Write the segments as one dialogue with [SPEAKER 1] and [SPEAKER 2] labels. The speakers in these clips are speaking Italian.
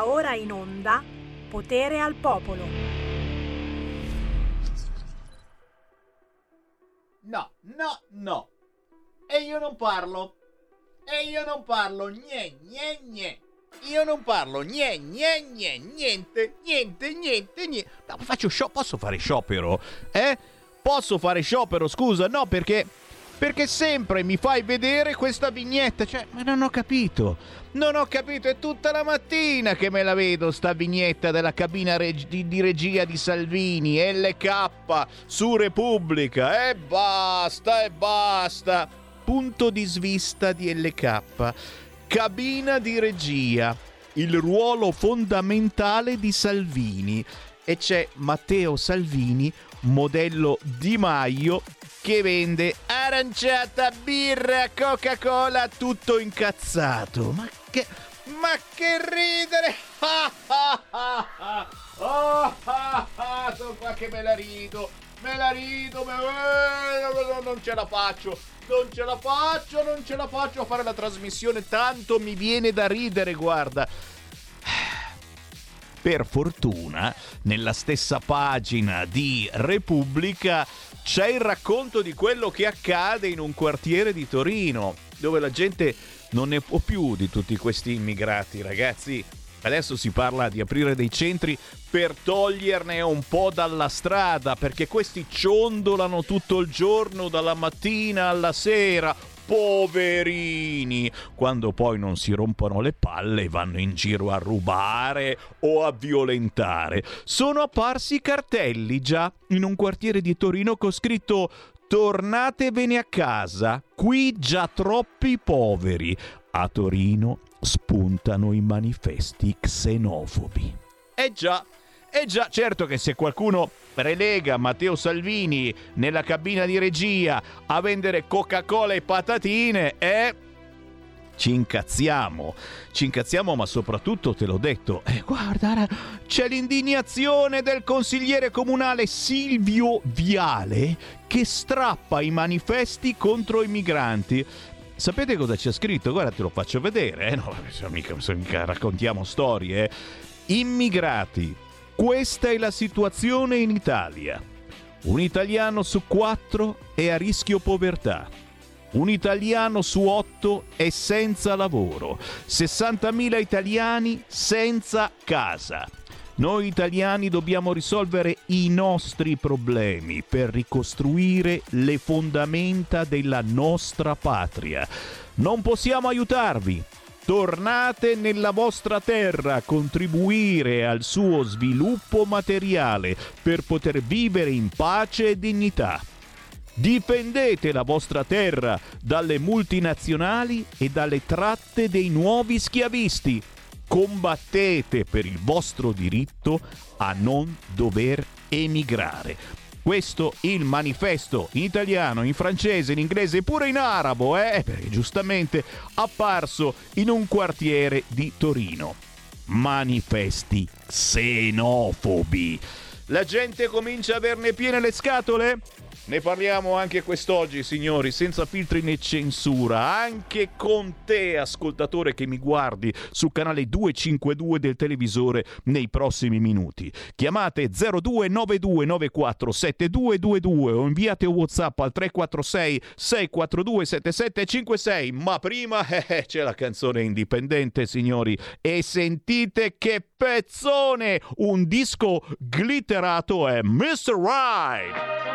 [SPEAKER 1] Ora in onda Potere al Popolo.
[SPEAKER 2] No, no, no. E io non parlo. E io non parlo. Gne, gne, gne. Io non parlo. Gne, gne. Niente, niente, niente, niente. No, faccio show. Posso fare sciopero? Eh? Posso fare sciopero? Scusa, no, perché perché sempre mi fai vedere questa vignetta, cioè, ma non ho capito. Non ho capito, è tutta la mattina che me la vedo sta vignetta della cabina reg- di, di, regia di Salvini, LK su Repubblica, e basta, e basta. Punto di svista di LK. Cabina di regia, il ruolo fondamentale di Salvini. E c'è Matteo Salvini, modello Di Maio, che vende aranciata, birra, Coca-Cola, tutto incazzato. Ma che, ma che ridere! oh, sono qua che me la rido, me la rido, me... non ce la faccio. Non ce la faccio, non ce la faccio a fare la trasmissione, tanto mi viene da ridere, guarda. Per fortuna, nella stessa pagina di Repubblica c'è il racconto di quello che accade in un quartiere di Torino, dove la gente non ne può più di tutti questi immigrati, ragazzi. Adesso si parla di aprire dei centri per toglierne un po' dalla strada, perché questi ciondolano tutto il giorno, dalla mattina alla sera, poverini, quando poi non si rompono le palle e vanno in giro a rubare o a violentare. Sono apparsi cartelli già in un quartiere di Torino con scritto Tornatevene a casa, qui già troppi poveri. A Torino spuntano i manifesti xenofobi. Eh già, eh già, certo che se qualcuno relega Matteo Salvini nella cabina di regia a vendere Coca-Cola e patatine, eh ci incazziamo, ci incazziamo, ma soprattutto te l'ho detto, eh, guarda, c'è l'indignazione del consigliere comunale Silvio Viale che strappa i manifesti contro i migranti. Sapete cosa c'è scritto? Guarda, te lo faccio vedere, eh? no, mica, mica raccontiamo storie. Eh. Immigrati, questa è la situazione in Italia. Un italiano su quattro è a rischio povertà. Un italiano su otto è senza lavoro. 60.000 italiani senza casa. Noi italiani dobbiamo risolvere i nostri problemi per ricostruire le fondamenta della nostra patria. Non possiamo aiutarvi Tornate nella vostra terra a contribuire al suo sviluppo materiale per poter vivere in pace e dignità. Difendete la vostra terra dalle multinazionali e dalle tratte dei nuovi schiavisti. Combattete per il vostro diritto a non dover emigrare. Questo il manifesto in italiano, in francese, in inglese e pure in arabo, eh? Perché giustamente apparso in un quartiere di Torino. Manifesti xenofobi. La gente comincia a averne piene le scatole? Ne parliamo anche quest'oggi, signori, senza filtri né censura, anche con te, ascoltatore che mi guardi su canale 252 del televisore nei prossimi minuti. Chiamate 0292947222 o inviate WhatsApp al 346 642 7756. Ma prima eh, eh, c'è la canzone indipendente, signori, e sentite che pezzone! Un disco glitterato è Mr. Ride!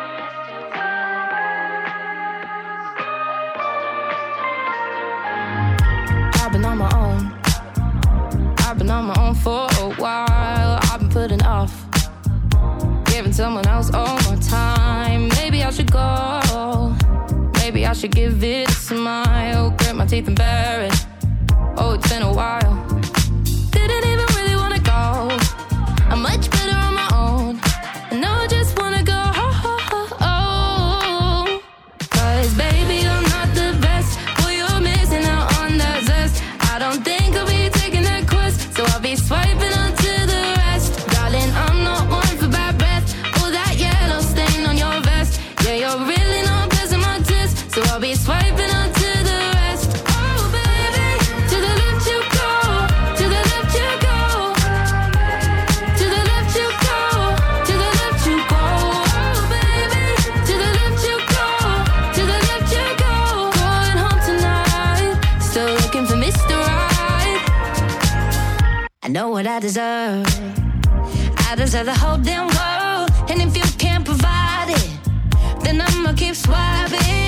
[SPEAKER 3] Been on my own for a while. I've been putting off giving someone else all my time. Maybe I should go. Maybe I should give it a smile. Grit my teeth and bear it. Oh, it's been a while. Didn't even I know what I deserve. I deserve the whole damn world. And if you can't provide it, then I'ma keep swiping.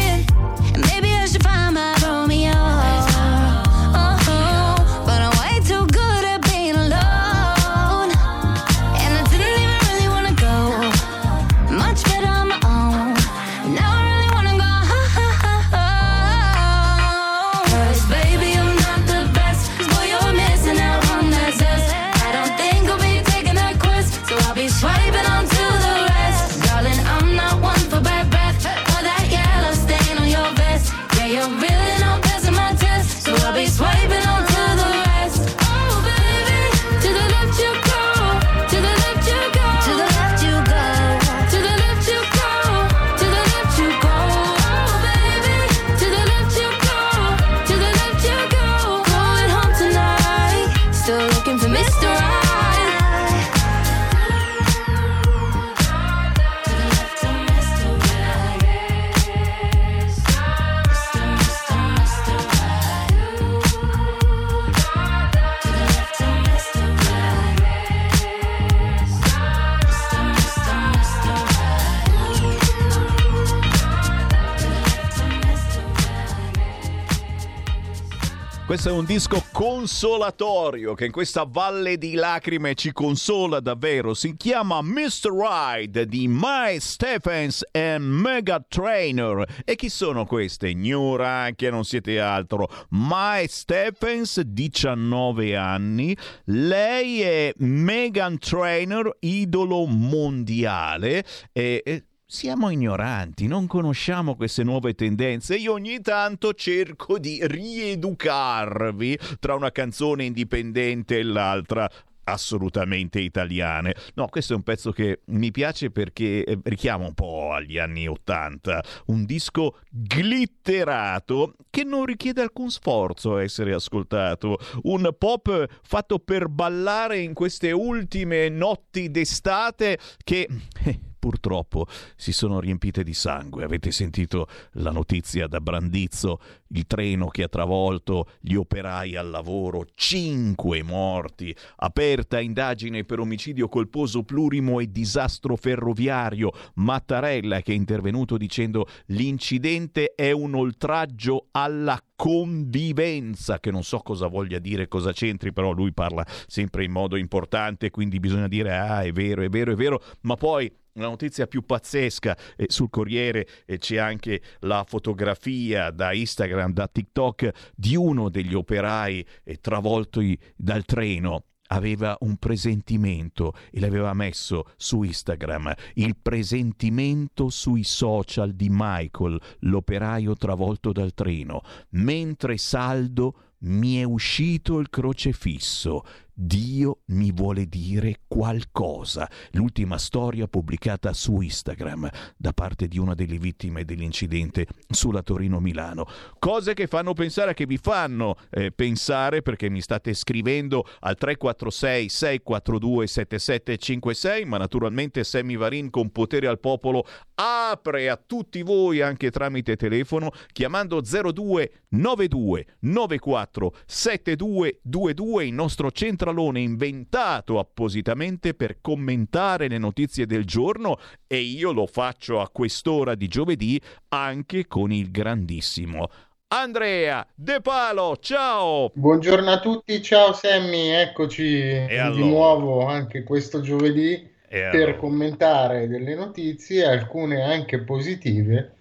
[SPEAKER 2] Questo è un disco consolatorio che in questa valle di lacrime ci consola davvero. Si chiama Mr. Ride di My Stephens e Mega Trainer. E chi sono queste? Ignoranche, non siete altro. My Stephens, 19 anni. Lei è Megan Trainer, idolo mondiale. E, siamo ignoranti, non conosciamo queste nuove tendenze. Io ogni tanto cerco di rieducarvi tra una canzone indipendente e l'altra assolutamente italiane. No, questo è un pezzo che mi piace perché eh, richiama un po' agli anni Ottanta, un disco glitterato che non richiede alcun sforzo a essere ascoltato, un pop fatto per ballare in queste ultime notti d'estate che eh, purtroppo si sono riempite di sangue. Avete sentito la notizia da Brandizzo, il treno che ha travolto gli operai al lavoro, cinque morti, aperta indagine per omicidio colposo plurimo e disastro ferroviario, Mattarella che è intervenuto dicendo l'incidente è un oltraggio alla convivenza, che non so cosa voglia dire, cosa c'entri, però lui parla sempre in modo importante, quindi bisogna dire ah è vero, è vero, è vero, ma poi una notizia più pazzesca, eh, sul Corriere eh, c'è anche la fotografia da Instagram, da TikTok di uno degli operai eh, travolti dal treno. Aveva un presentimento e l'aveva messo su Instagram, il presentimento sui social di Michael, l'operaio travolto dal treno, mentre saldo mi è uscito il crocefisso. Dio mi vuole dire qualcosa. L'ultima storia pubblicata su Instagram da parte di una delle vittime dell'incidente sulla Torino-Milano. Cose che fanno pensare, che vi fanno eh, pensare perché mi state scrivendo al 346 642 7756, ma naturalmente Sammy Varin con potere al popolo apre a tutti voi anche tramite telefono chiamando 0292 94 7222 il nostro centro centralone inventato appositamente per commentare le notizie del giorno e io lo faccio a quest'ora di giovedì anche con il grandissimo Andrea De Palo, ciao!
[SPEAKER 4] Buongiorno a tutti, ciao Sammy, eccoci allora? di nuovo anche questo giovedì e per allora? commentare delle notizie, alcune anche positive,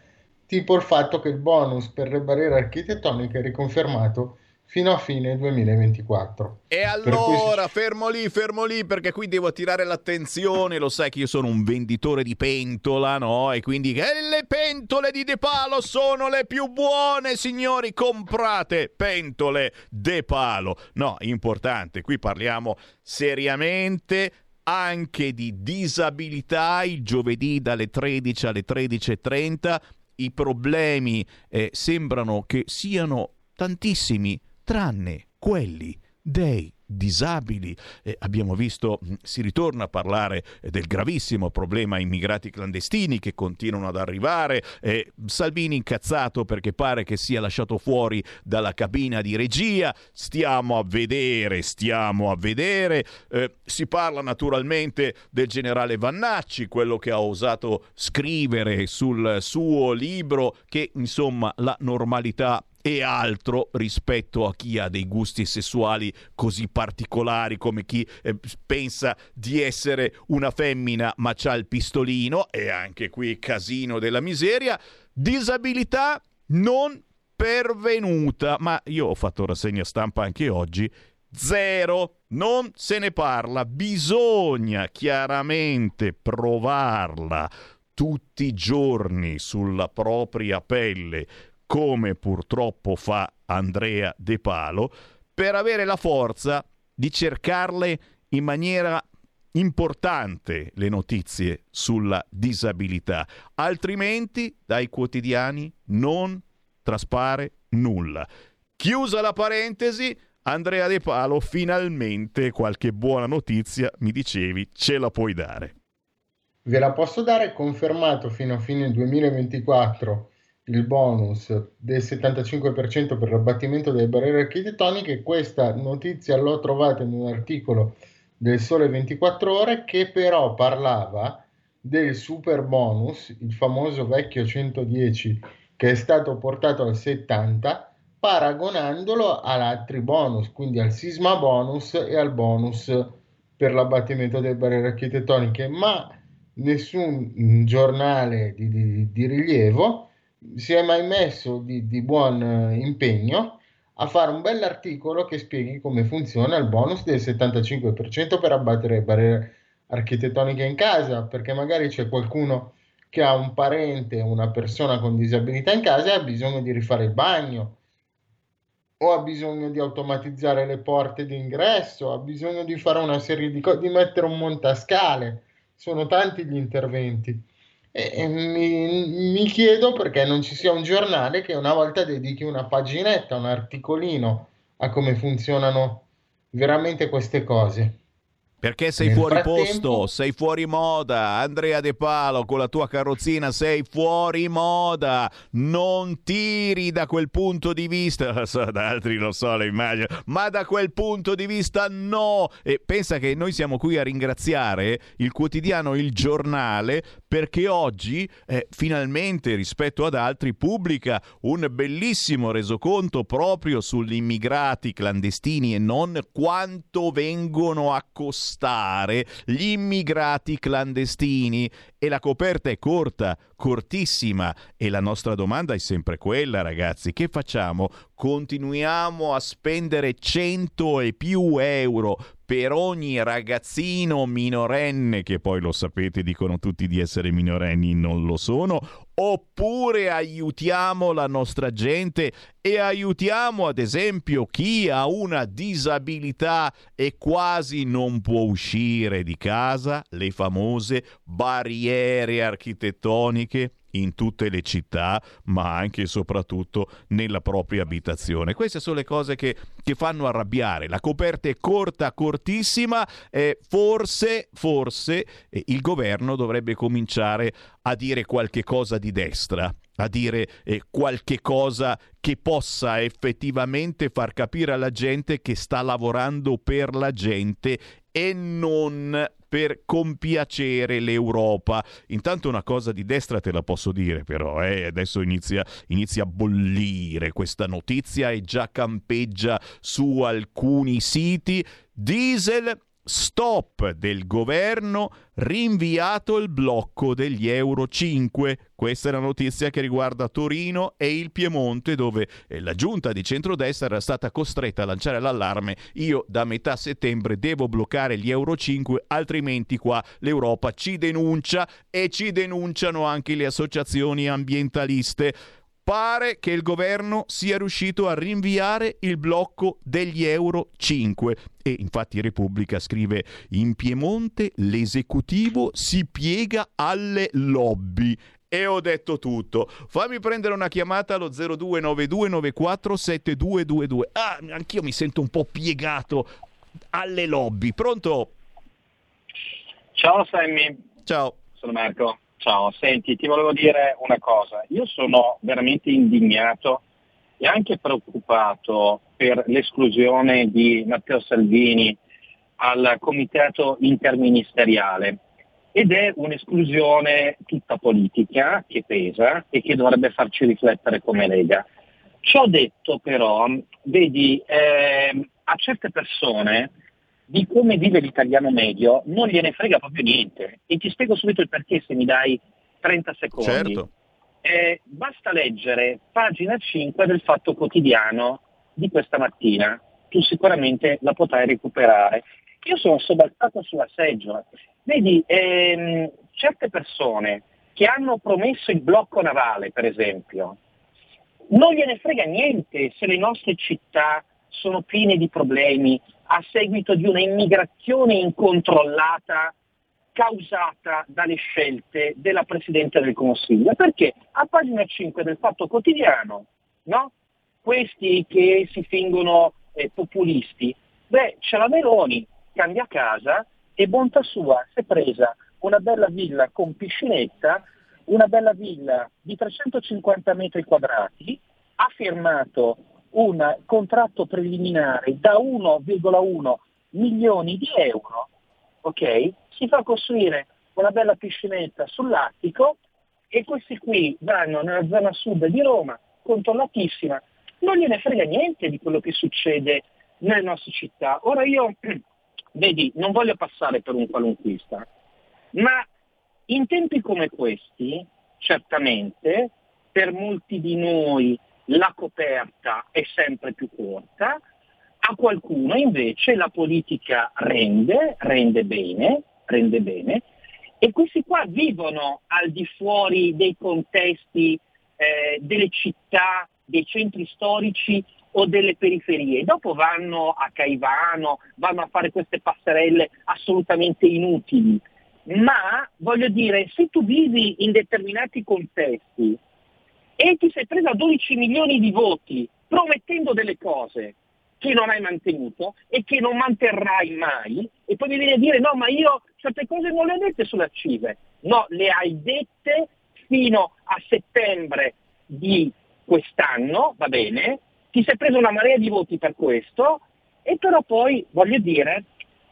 [SPEAKER 4] tipo il fatto che il bonus per le barriere architettoniche è riconfermato fino a fine 2024.
[SPEAKER 2] E allora, cui... fermo lì, fermo lì, perché qui devo attirare l'attenzione, lo sai che io sono un venditore di pentola, no? E quindi eh, le pentole di De Palo sono le più buone, signori, comprate pentole De Palo. No, importante, qui parliamo seriamente anche di disabilità il giovedì dalle 13 alle 13.30. I problemi eh, sembrano che siano tantissimi tranne quelli dei disabili. Eh, abbiamo visto, si ritorna a parlare del gravissimo problema immigrati clandestini che continuano ad arrivare. Eh, Salvini incazzato perché pare che sia lasciato fuori dalla cabina di regia. Stiamo a vedere, stiamo a vedere. Eh, si parla naturalmente del generale Vannacci, quello che ha osato scrivere sul suo libro che insomma la normalità e altro rispetto a chi ha dei gusti sessuali così particolari come chi eh, pensa di essere una femmina ma c'ha il pistolino e anche qui casino della miseria disabilità non pervenuta. Ma io ho fatto rassegna stampa anche oggi zero non se ne parla. Bisogna chiaramente provarla tutti i giorni sulla propria pelle come purtroppo fa Andrea De Palo, per avere la forza di cercarle in maniera importante le notizie sulla disabilità, altrimenti dai quotidiani non traspare nulla. Chiusa la parentesi, Andrea De Palo, finalmente qualche buona notizia, mi dicevi, ce la puoi dare.
[SPEAKER 4] Ve la posso dare confermato fino a fine 2024 il bonus del 75% per l'abbattimento delle barriere architettoniche. Questa notizia l'ho trovata in un articolo del Sole 24 Ore che però parlava del super bonus, il famoso vecchio 110 che è stato portato al 70, paragonandolo ad altri bonus, quindi al sisma bonus e al bonus per l'abbattimento delle barriere architettoniche, ma nessun giornale di, di, di rilievo si è mai messo di, di buon eh, impegno a fare un bell'articolo che spieghi come funziona il bonus del 75% per abbattere barriere architettoniche in casa, perché magari c'è qualcuno che ha un parente, una persona con disabilità in casa e ha bisogno di rifare il bagno o ha bisogno di automatizzare le porte d'ingresso, ha bisogno di fare una serie di cose, di mettere un montascale. Sono tanti gli interventi. E, mi, mi, chiedo perché non ci sia un giornale che una volta dedichi una paginetta, un articolino a come funzionano veramente queste cose.
[SPEAKER 2] Perché sei Nel fuori frattempo... posto, sei fuori moda. Andrea De Palo con la tua carrozzina sei fuori moda. Non tiri da quel punto di vista, lo so, da altri lo so, le immagino, ma da quel punto di vista no. E pensa che noi siamo qui a ringraziare il quotidiano Il Giornale perché oggi eh, finalmente rispetto ad altri pubblica un bellissimo resoconto proprio sugli immigrati clandestini e non quanto vengono accostati spostare gli immigrati clandestini. E la coperta è corta, cortissima. E la nostra domanda è sempre quella ragazzi, che facciamo? Continuiamo a spendere 100 e più euro per ogni ragazzino minorenne, che poi lo sapete, dicono tutti di essere minorenni, non lo sono, oppure aiutiamo la nostra gente e aiutiamo ad esempio chi ha una disabilità e quasi non può uscire di casa, le famose barriere architettoniche in tutte le città, ma anche e soprattutto nella propria abitazione. Queste sono le cose che, che fanno arrabbiare. La coperta è corta, cortissima, eh, forse, forse eh, il governo dovrebbe cominciare a dire qualche cosa di destra a dire eh, qualche cosa che possa effettivamente far capire alla gente che sta lavorando per la gente e non per compiacere l'Europa. Intanto una cosa di destra te la posso dire però, eh? adesso inizia, inizia a bollire questa notizia e già campeggia su alcuni siti. Diesel stop del governo, rinviato il blocco degli Euro 5. Questa è la notizia che riguarda Torino e il Piemonte dove eh, la giunta di centrodestra era stata costretta a lanciare l'allarme io da metà settembre devo bloccare gli Euro 5 altrimenti qua l'Europa ci denuncia e ci denunciano anche le associazioni ambientaliste pare che il governo sia riuscito a rinviare il blocco degli euro 5 e infatti Repubblica scrive in Piemonte l'esecutivo si piega alle lobby e ho detto tutto. Fammi prendere una chiamata allo 0292947222. Ah, anch'io mi sento un po' piegato alle lobby. Pronto?
[SPEAKER 5] Ciao Sammy.
[SPEAKER 2] Ciao.
[SPEAKER 5] Sono Marco. Ciao, senti, ti volevo dire una cosa. Io sono veramente indignato e anche preoccupato per l'esclusione di Matteo Salvini al comitato interministeriale ed è un'esclusione tutta politica che pesa e che dovrebbe farci riflettere come Lega. Ciò detto però, vedi, eh, a certe persone di come vive l'italiano medio non gliene frega proprio niente. E ti spiego subito il perché se mi dai 30 secondi.
[SPEAKER 2] Certo.
[SPEAKER 5] Eh, basta leggere pagina 5 del Fatto Quotidiano di questa mattina. Tu sicuramente la potrai recuperare. Io sono sobbalzato sulla seggiola. Vedi, ehm, certe persone che hanno promesso il blocco navale, per esempio, non gliene frega niente se le nostre città sono piene di problemi, a seguito di una immigrazione incontrollata causata dalle scelte della Presidente del Consiglio. Perché a pagina 5 del Fatto Quotidiano, no? questi che si fingono eh, populisti, beh, c'è la Meloni, cambia casa e bontà sua si è presa una bella villa con piscinetta, una bella villa di 350 metri quadrati, ha firmato un contratto preliminare da 1,1 milioni di euro, ok? Si fa costruire una bella piscinetta sull'attico e questi qui vanno nella zona sud di Roma, controllatissima, non gliene frega niente di quello che succede nelle nostre città. Ora io, vedi, non voglio passare per un qualunquista, ma in tempi come questi, certamente, per molti di noi la coperta è sempre più corta, a qualcuno invece la politica rende, rende bene, rende bene, e questi qua vivono al di fuori dei contesti eh, delle città, dei centri storici o delle periferie. Dopo vanno a Caivano, vanno a fare queste passerelle assolutamente inutili. Ma voglio dire, se tu vivi in determinati contesti e ti sei presa 12 milioni di voti promettendo delle cose che non hai mantenuto e che non manterrai mai. E poi mi vieni a dire no ma io certe cose non le ho dette sulle accise, no le hai dette fino a settembre di quest'anno, va bene, ti sei preso una marea di voti per questo e però poi voglio dire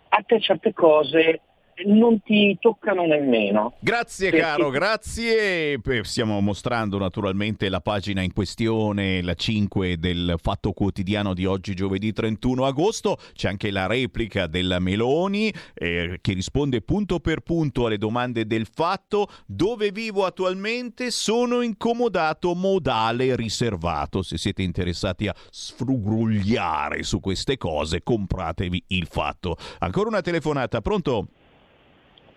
[SPEAKER 5] a te certe cose non ti toccano nemmeno.
[SPEAKER 2] Grazie perché... caro, grazie. Stiamo mostrando naturalmente la pagina in questione, la 5 del Fatto Quotidiano di oggi, giovedì 31 agosto. C'è anche la replica della Meloni eh, che risponde punto per punto alle domande del fatto. Dove vivo attualmente sono incomodato modale riservato. Se siete interessati a sfrugrugliare su queste cose, compratevi il fatto. Ancora una telefonata, pronto?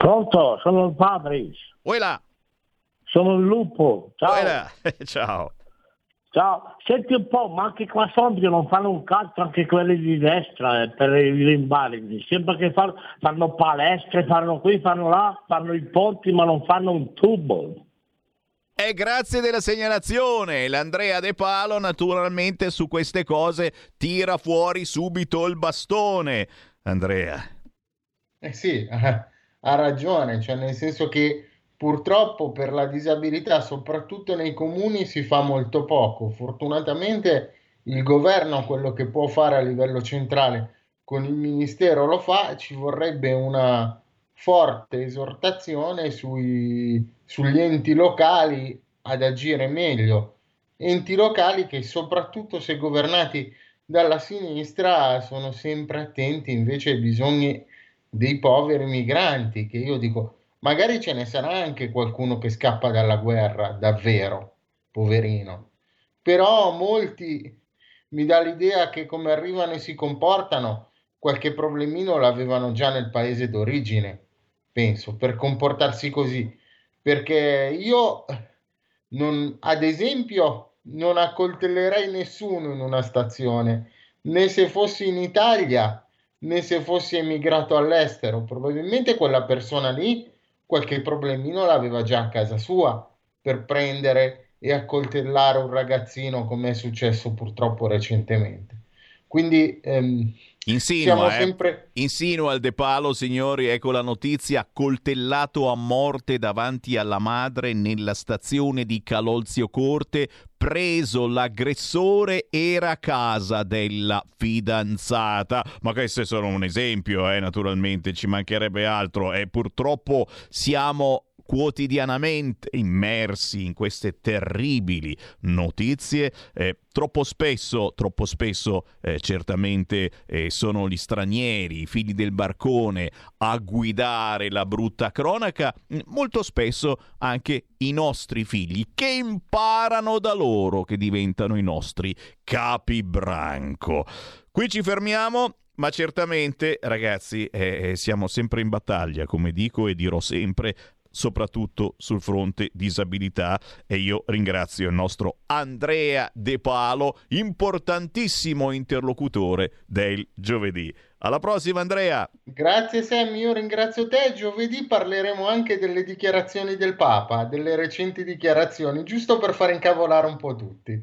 [SPEAKER 6] Pronto, sono il Fabris.
[SPEAKER 2] Uela.
[SPEAKER 6] Sono il lupo. Ciao.
[SPEAKER 2] Uela. Ciao.
[SPEAKER 6] Ciao, senti un po', ma anche qua Sondrio non fanno un cazzo anche quelli di destra eh, per i rimbalzi. Sembra che fanno, fanno palestre, fanno qui, fanno là, fanno i ponti, ma non fanno un tubo.
[SPEAKER 2] E grazie della segnalazione. L'Andrea De Palo naturalmente su queste cose tira fuori subito il bastone. Andrea.
[SPEAKER 4] Eh sì, ha ragione, cioè nel senso che purtroppo per la disabilità, soprattutto nei comuni, si fa molto poco. Fortunatamente il governo quello che può fare a livello centrale con il ministero lo fa, ci vorrebbe una forte esortazione sui, sugli enti locali ad agire meglio. Enti locali che soprattutto se governati dalla sinistra sono sempre attenti invece ai bisogni dei poveri migranti, che io dico, magari ce ne sarà anche qualcuno che scappa dalla guerra, davvero, poverino. Però molti mi dà l'idea che come arrivano e si comportano, qualche problemino l'avevano già nel paese d'origine, penso, per comportarsi così. Perché io, non, ad esempio, non accoltellerei nessuno in una stazione, né se fossi in Italia né se fossi emigrato all'estero. Probabilmente quella persona lì qualche problemino l'aveva già a casa sua per prendere e accoltellare un ragazzino come è successo purtroppo recentemente. Quindi ehm,
[SPEAKER 2] Insinua, eh? sempre... Insinua il De Palo, signori, ecco la notizia, coltellato a morte davanti alla madre nella stazione di Calolzio Corte, preso l'aggressore era a casa della fidanzata. Ma questo è solo un esempio, eh? naturalmente, ci mancherebbe altro e purtroppo siamo quotidianamente immersi in queste terribili notizie. Eh, troppo spesso, troppo spesso eh, certamente eh, sono gli stranieri, i figli del barcone a guidare la brutta cronaca, mm, molto spesso anche i nostri figli che imparano da loro, che diventano i nostri capi branco. Qui ci fermiamo. Ma certamente, ragazzi, eh, siamo sempre in battaglia, come dico e dirò sempre, soprattutto sul fronte disabilità e io ringrazio il nostro Andrea De Palo, importantissimo interlocutore del giovedì. Alla prossima Andrea.
[SPEAKER 4] Grazie Sam, io ringrazio te. Giovedì parleremo anche delle dichiarazioni del Papa, delle recenti dichiarazioni, giusto per far incavolare un po' tutti.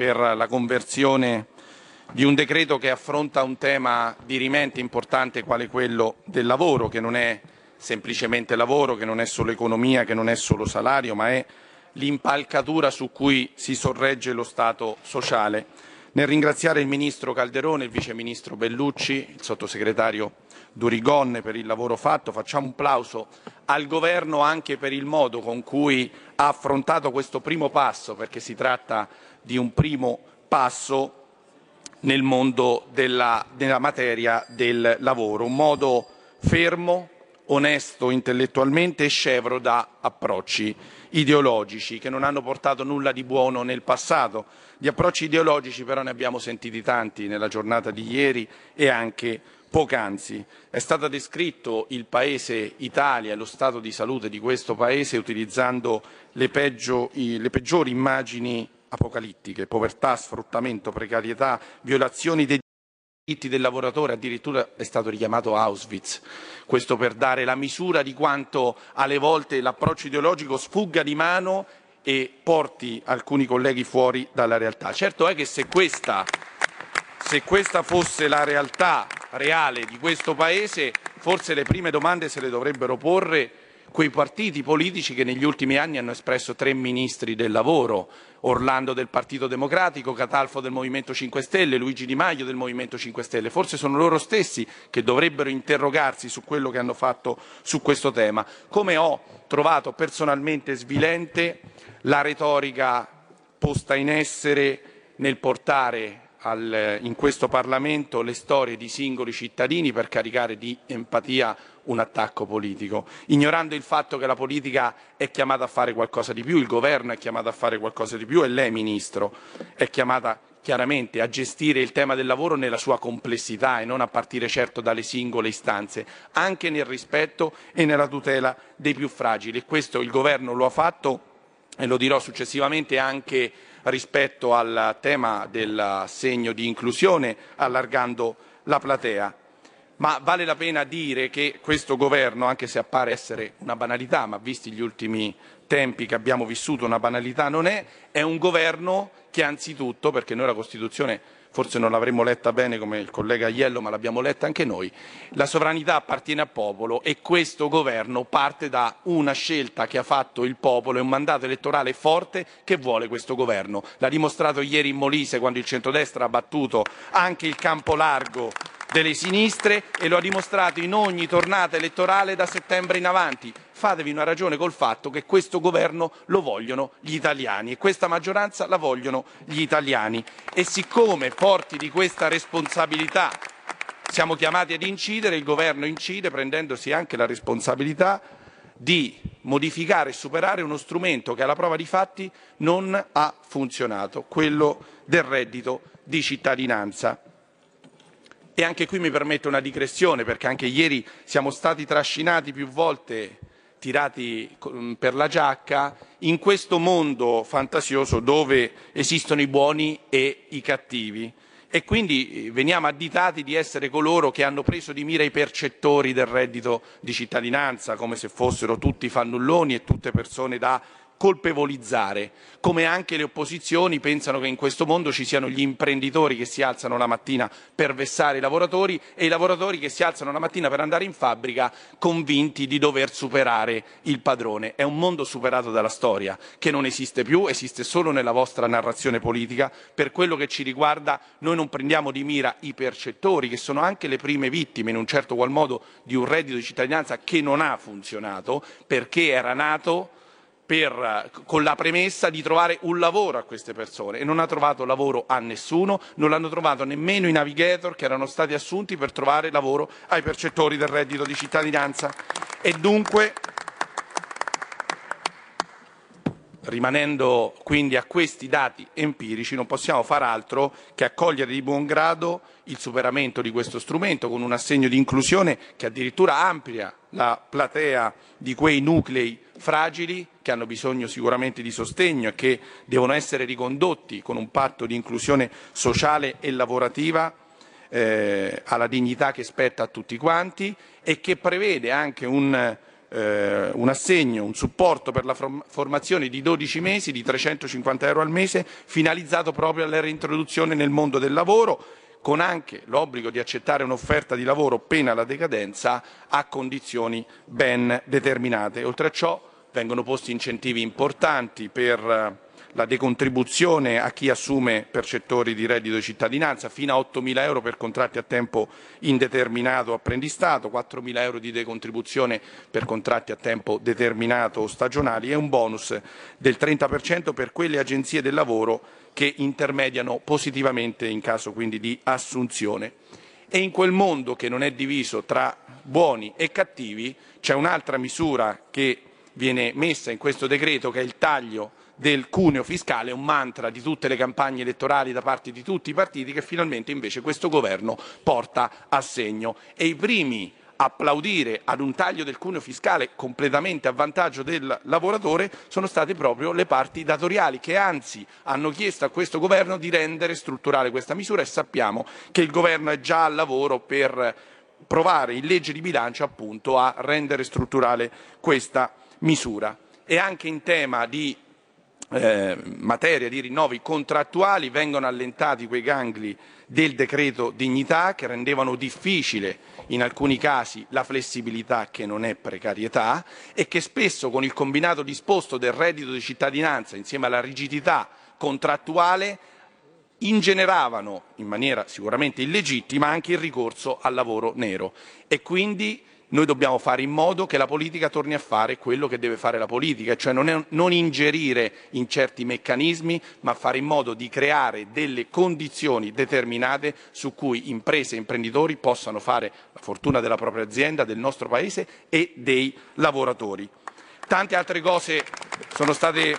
[SPEAKER 7] per la conversione di un decreto che affronta un tema dirimente importante quale quello del lavoro, che non è semplicemente lavoro, che non è solo economia, che non è solo salario, ma è l'impalcatura su cui si sorregge lo Stato sociale. Nel ringraziare il Ministro Calderone, il Vice Ministro Bellucci, il Sottosegretario Durigon per il lavoro fatto, facciamo un plauso al Governo anche per il modo con cui ha affrontato questo primo passo, perché si tratta di un primo passo nel mondo della, della materia del lavoro, un modo fermo, onesto intellettualmente e scevro da approcci ideologici che non hanno portato nulla di buono nel passato. Di approcci ideologici però ne abbiamo sentiti tanti nella giornata di ieri e anche poc'anzi. È stato descritto il Paese Italia e lo stato di salute di questo Paese utilizzando le, peggio, le peggiori immagini apocalittiche, povertà, sfruttamento, precarietà, violazioni dei diritti del lavoratore, addirittura è stato richiamato Auschwitz. Questo per dare la misura di quanto alle volte l'approccio ideologico sfugga di mano e porti alcuni colleghi fuori dalla realtà. Certo è che se questa, se questa fosse la realtà reale di questo Paese, forse le prime domande se le dovrebbero porre quei partiti politici che negli ultimi anni hanno espresso tre ministri del lavoro, Orlando del Partito Democratico, Catalfo del Movimento 5 Stelle, Luigi Di Maio del Movimento 5 Stelle. Forse sono loro stessi che dovrebbero interrogarsi su quello che hanno fatto su questo tema. Come ho trovato personalmente svilente la retorica posta in essere nel portare al, in questo Parlamento le storie di singoli cittadini per caricare di empatia un attacco politico, ignorando il fatto che la politica è chiamata a fare qualcosa di più, il governo è chiamato a fare qualcosa di più e lei, Ministro, è chiamata chiaramente a gestire il tema del lavoro nella sua complessità e non a partire certo dalle singole istanze, anche nel rispetto e nella tutela dei più fragili. E questo il Governo lo ha fatto e lo dirò successivamente anche rispetto al tema del segno di inclusione, allargando la platea ma vale la pena dire che questo governo, anche se appare essere una banalità, ma visti gli ultimi tempi che abbiamo vissuto una banalità non è, è un governo che anzitutto, perché noi la Costituzione forse non l'avremmo letta bene come il collega Iello, ma l'abbiamo letta anche noi, la sovranità appartiene al popolo e questo governo parte da una scelta che ha fatto il popolo e un mandato elettorale forte che vuole questo governo. L'ha dimostrato ieri in Molise quando il centrodestra ha battuto anche il campo largo delle sinistre e lo ha dimostrato in ogni tornata elettorale da settembre in avanti. Fatevi una ragione col fatto che questo governo lo vogliono gli italiani e questa maggioranza la vogliono gli italiani. E siccome forti di questa responsabilità siamo chiamati ad incidere, il governo incide prendendosi anche la responsabilità di modificare e superare uno strumento che alla prova di fatti non ha funzionato, quello del reddito di cittadinanza. E anche qui mi permetto una digressione perché anche ieri siamo stati trascinati più volte, tirati per la giacca, in questo mondo fantasioso dove esistono i buoni e i cattivi. E quindi eh, veniamo additati di essere coloro che hanno preso di mira i percettori del reddito di cittadinanza, come se fossero tutti fannulloni e tutte persone da colpevolizzare, come anche le opposizioni pensano che in questo mondo ci siano gli imprenditori che si alzano la mattina per vessare i lavoratori e i lavoratori che si alzano la mattina per andare in fabbrica convinti di dover superare il padrone. È un mondo superato dalla storia, che non esiste più, esiste solo nella vostra narrazione politica. Per quello che ci riguarda noi non prendiamo di mira i percettori, che sono anche le prime vittime in un certo qual modo di un reddito di cittadinanza che non ha funzionato perché era nato per, con la premessa di trovare un lavoro a queste persone e non ha trovato lavoro a nessuno, non l'hanno trovato nemmeno i navigator che erano stati assunti per trovare lavoro ai percettori del reddito di cittadinanza. E dunque, rimanendo quindi a questi dati empirici, non possiamo far altro che accogliere di buon grado il superamento di questo strumento con un assegno di inclusione che addirittura amplia la platea di quei nuclei fragili che hanno bisogno sicuramente di sostegno e che devono essere ricondotti con un patto di inclusione sociale e lavorativa eh, alla dignità che spetta a tutti quanti e che prevede anche un, eh, un assegno, un supporto per la formazione di 12 mesi di 350 euro al mese finalizzato proprio alla reintroduzione nel mondo del lavoro con anche l'obbligo di accettare un'offerta di lavoro pena la decadenza a condizioni ben determinate. Oltre a ciò vengono posti incentivi importanti per eh, la decontribuzione a chi assume percettori di reddito di cittadinanza, fino a 8.000 euro per contratti a tempo indeterminato apprendistato, 4.000 euro di decontribuzione per contratti a tempo determinato o stagionali e un bonus del 30% per quelle agenzie del lavoro che intermediano positivamente in caso quindi di assunzione. E in quel mondo che non è diviso tra buoni e cattivi c'è un'altra misura che viene messa in questo decreto che è il taglio del cuneo fiscale, un mantra di tutte le campagne elettorali da parte di tutti i partiti che finalmente invece questo governo porta a segno. E i primi applaudire ad un taglio del cuneo fiscale completamente a vantaggio del lavoratore sono state proprio le parti datoriali che anzi hanno chiesto a questo governo di rendere strutturale questa misura e sappiamo che il governo è già al lavoro per provare in legge di bilancio appunto a rendere strutturale questa misura. E anche in tema di eh, materia di rinnovi contrattuali vengono allentati quei gangli del decreto dignità che rendevano difficile in alcuni casi la flessibilità che non è precarietà e che spesso con il combinato disposto del reddito di cittadinanza insieme alla rigidità contrattuale ingeneravano in maniera sicuramente illegittima anche il ricorso al lavoro nero. E quindi noi dobbiamo fare in modo che la politica torni a fare quello che deve fare la politica, cioè non, è, non, ingerire in certi meccanismi, ma fare in modo di creare delle condizioni determinate su cui imprese e imprenditori possano fare la fortuna della propria azienda, del nostro Paese e dei lavoratori. Tante altre cose sono state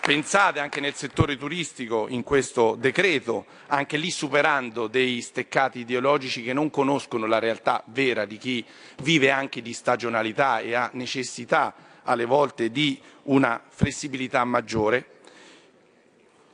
[SPEAKER 7] pensate anche nel settore turistico in questo decreto, anche lì superando dei steccati ideologici che non conoscono la realtà vera di chi vive anche di stagionalità e ha necessità alle volte di una flessibilità maggiore.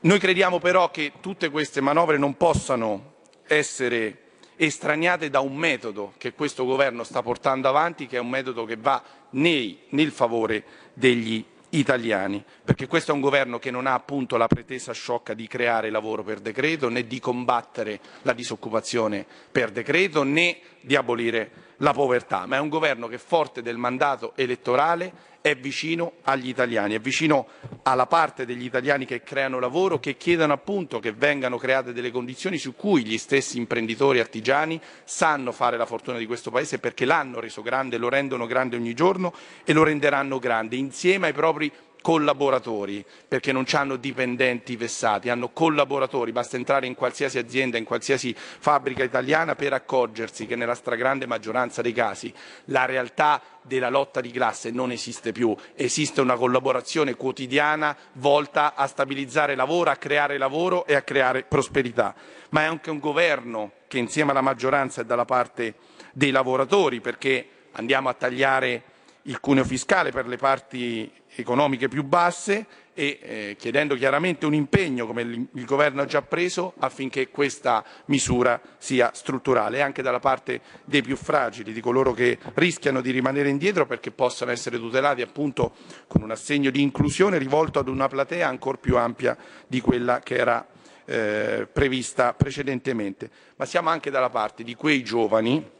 [SPEAKER 7] Noi crediamo però che tutte queste manovre non possano essere estraniate da un metodo che questo governo sta portando avanti, che è un metodo che va nei, nel favore degli italiani, perché questo è un governo che non ha appunto la pretesa sciocca di creare lavoro per decreto, né di combattere la disoccupazione per decreto, né di abolire la povertà, ma è un governo che forte del mandato elettorale è vicino agli italiani, è vicino alla parte degli italiani che creano lavoro, che chiedono appunto che vengano create delle condizioni su cui gli stessi imprenditori artigiani sanno fare la fortuna di questo Paese perché l'hanno reso grande, lo rendono grande ogni giorno e lo renderanno grande insieme ai propri collaboratori, perché non hanno dipendenti vessati, hanno collaboratori, basta entrare in qualsiasi azienda, in qualsiasi fabbrica italiana per accorgersi che nella stragrande maggioranza dei casi la realtà della lotta di classe non esiste più, esiste una collaborazione quotidiana volta a stabilizzare lavoro, a creare lavoro e a creare prosperità. Ma è anche un governo che insieme alla maggioranza è dalla parte dei lavoratori perché andiamo a tagliare il cuneo fiscale per le parti economiche più basse e eh, chiedendo chiaramente un impegno, come il, il, Governo ha già preso, affinché questa misura sia strutturale, anche dalla parte dei più fragili, di coloro che rischiano di rimanere indietro perché possano essere tutelati appunto con un assegno di inclusione rivolto ad una platea ancora più ampia di quella che era eh, prevista precedentemente. Ma siamo anche dalla parte di quei giovani,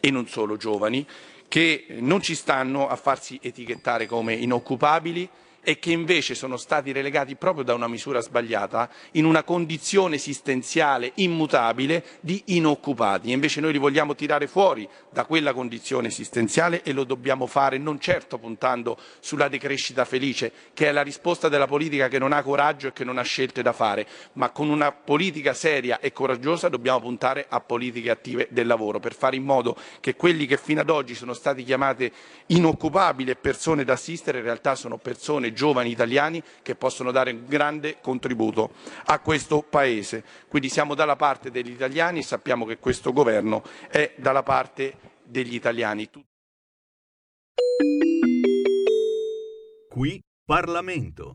[SPEAKER 7] e non solo giovani, che non ci stanno a farsi etichettare come inoccupabili e che invece sono stati relegati proprio da una misura sbagliata in una condizione esistenziale immutabile di inoccupati. Invece noi li vogliamo tirare fuori da quella condizione esistenziale e lo dobbiamo fare non certo puntando sulla decrescita felice, che è la risposta della politica che non ha coraggio e che non ha scelte da fare, ma con una politica seria e coraggiosa dobbiamo puntare a politiche attive del lavoro per fare in modo che quelli che fino ad oggi sono stati chiamati inoccupabili e persone da assistere in realtà sono persone giovani italiani che possono dare un grande contributo a questo Paese. Quindi siamo dalla parte degli italiani e sappiamo che questo governo è dalla parte degli italiani.
[SPEAKER 2] Qui Parlamento.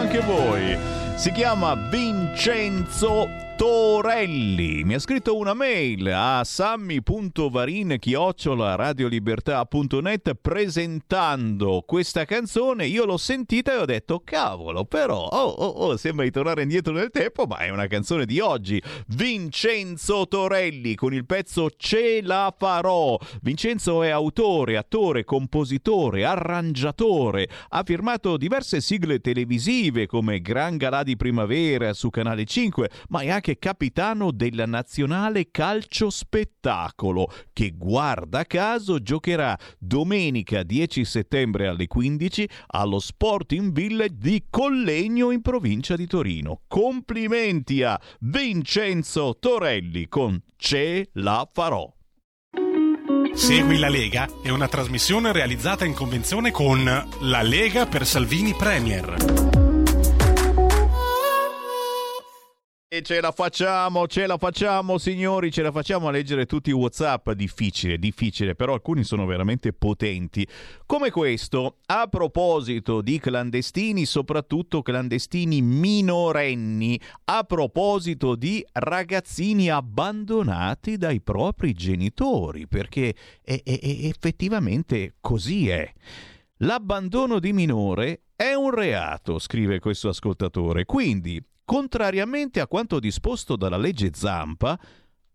[SPEAKER 2] Anche voi? Si chiama Vincenzo Torelli. Mi ha scritto una mail a sammy.varin-radiolibertà.net presentando questa canzone. Io l'ho sentita e ho detto, cavolo, però, oh, oh, oh, sembra di tornare indietro nel tempo, ma è una canzone di oggi. Vincenzo Torelli con il pezzo Ce la farò. Vincenzo è autore, attore, compositore, arrangiatore. Ha firmato diverse sigle televisive come Gran Galà di Primavera su Canale 5, ma è anche anche capitano della nazionale calcio spettacolo che guarda caso giocherà domenica 10 settembre alle 15 allo Sporting Village di Collegno in provincia di Torino. Complimenti a Vincenzo Torelli con Ce la farò.
[SPEAKER 8] Segui la Lega è una trasmissione realizzata in convenzione con La Lega per Salvini Premier.
[SPEAKER 2] Ce la facciamo, ce la facciamo signori, ce la facciamo a leggere tutti i Whatsapp, difficile, difficile, però alcuni sono veramente potenti. Come questo, a proposito di clandestini, soprattutto clandestini minorenni, a proposito di ragazzini abbandonati dai propri genitori, perché è, è, è effettivamente così è. L'abbandono di minore è un reato, scrive questo ascoltatore, quindi Contrariamente a quanto disposto dalla legge Zampa,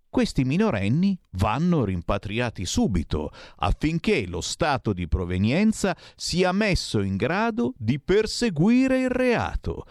[SPEAKER 2] questi minorenni vanno rimpatriati subito affinché lo Stato di provenienza sia messo in grado di perseguire il reato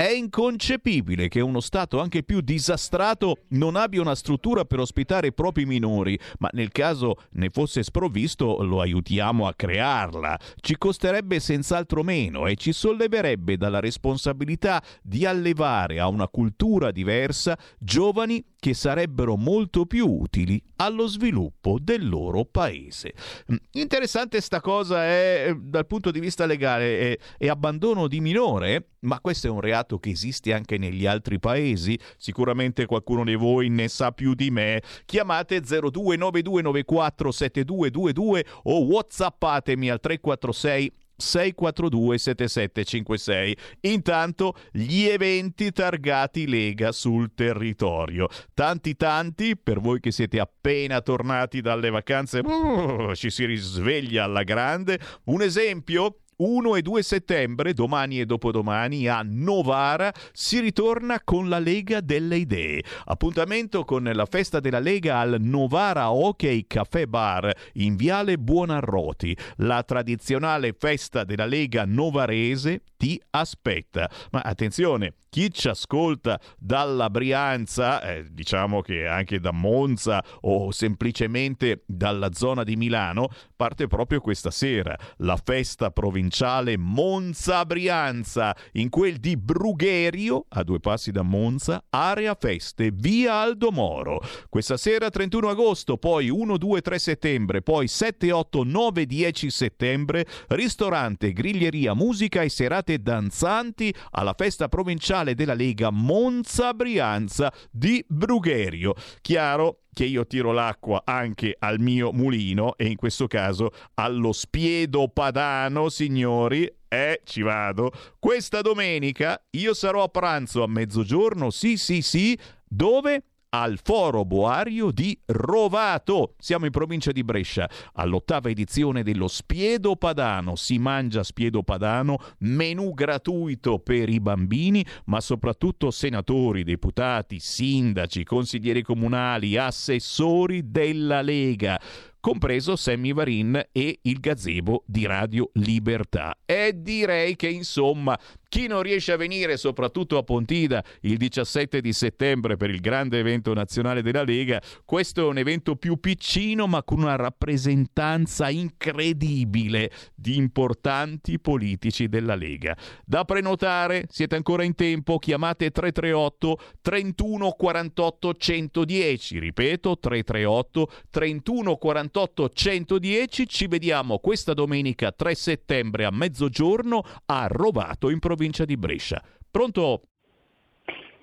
[SPEAKER 2] è inconcepibile che uno Stato anche più disastrato non abbia una struttura per ospitare i propri minori, ma nel caso ne fosse sprovvisto lo aiutiamo a crearla. Ci costerebbe senz'altro meno e ci solleverebbe dalla responsabilità di allevare a una cultura diversa giovani che sarebbero molto più utili allo sviluppo del loro paese. Mm, interessante sta cosa è eh, dal punto di vista legale è, è abbandono di minore, ma questo è un reato che esiste anche negli altri paesi. Sicuramente qualcuno di voi ne sa più di me. Chiamate 0292947222 o whatsappatemi al 346 642 7756. Intanto gli eventi targati Lega sul territorio. Tanti tanti, per voi che siete appena tornati dalle vacanze, uh, ci si risveglia alla grande. Un esempio, 1 e 2 settembre, domani e dopodomani, a Novara si ritorna con la Lega delle Idee. Appuntamento con la festa della Lega al Novara Hockey Café Bar in Viale Buonarroti. La tradizionale festa della Lega novarese ti aspetta. Ma attenzione, chi ci ascolta dalla Brianza, eh, diciamo che anche da Monza o semplicemente dalla zona di Milano, parte proprio questa sera, la festa provinciale provinciale Monza-Brianza, in quel di Brugherio, a due passi da Monza, area feste, via Aldomoro. Questa sera 31 agosto, poi 1, 2, 3 settembre, poi 7, 8, 9, 10 settembre, ristorante, griglieria, musica e serate danzanti alla festa provinciale della Lega Monza-Brianza di Brugherio. Chiaro che io tiro l'acqua anche al mio mulino e in questo caso allo spiedo padano, signori. Eh, ci vado. Questa domenica io sarò a pranzo a mezzogiorno, sì, sì, sì. Dove? Al Foro Boario di Rovato. Siamo in provincia di Brescia, all'ottava edizione dello Spiedo Padano. Si mangia Spiedo Padano, menù gratuito per i bambini, ma soprattutto senatori, deputati, sindaci, consiglieri comunali, assessori della Lega compreso Sammy Varin e il gazebo di Radio Libertà. E direi che insomma chi non riesce a venire, soprattutto a Pontida, il 17 di settembre per il grande evento nazionale della Lega, questo è un evento più piccino ma con una rappresentanza incredibile di importanti politici della Lega. Da prenotare, siete ancora in tempo, chiamate 338 31 48 110, ripeto 338 31 48 110, ci vediamo questa domenica 3 settembre a mezzogiorno a Rovato in provincia provincia di Brescia. Pronto?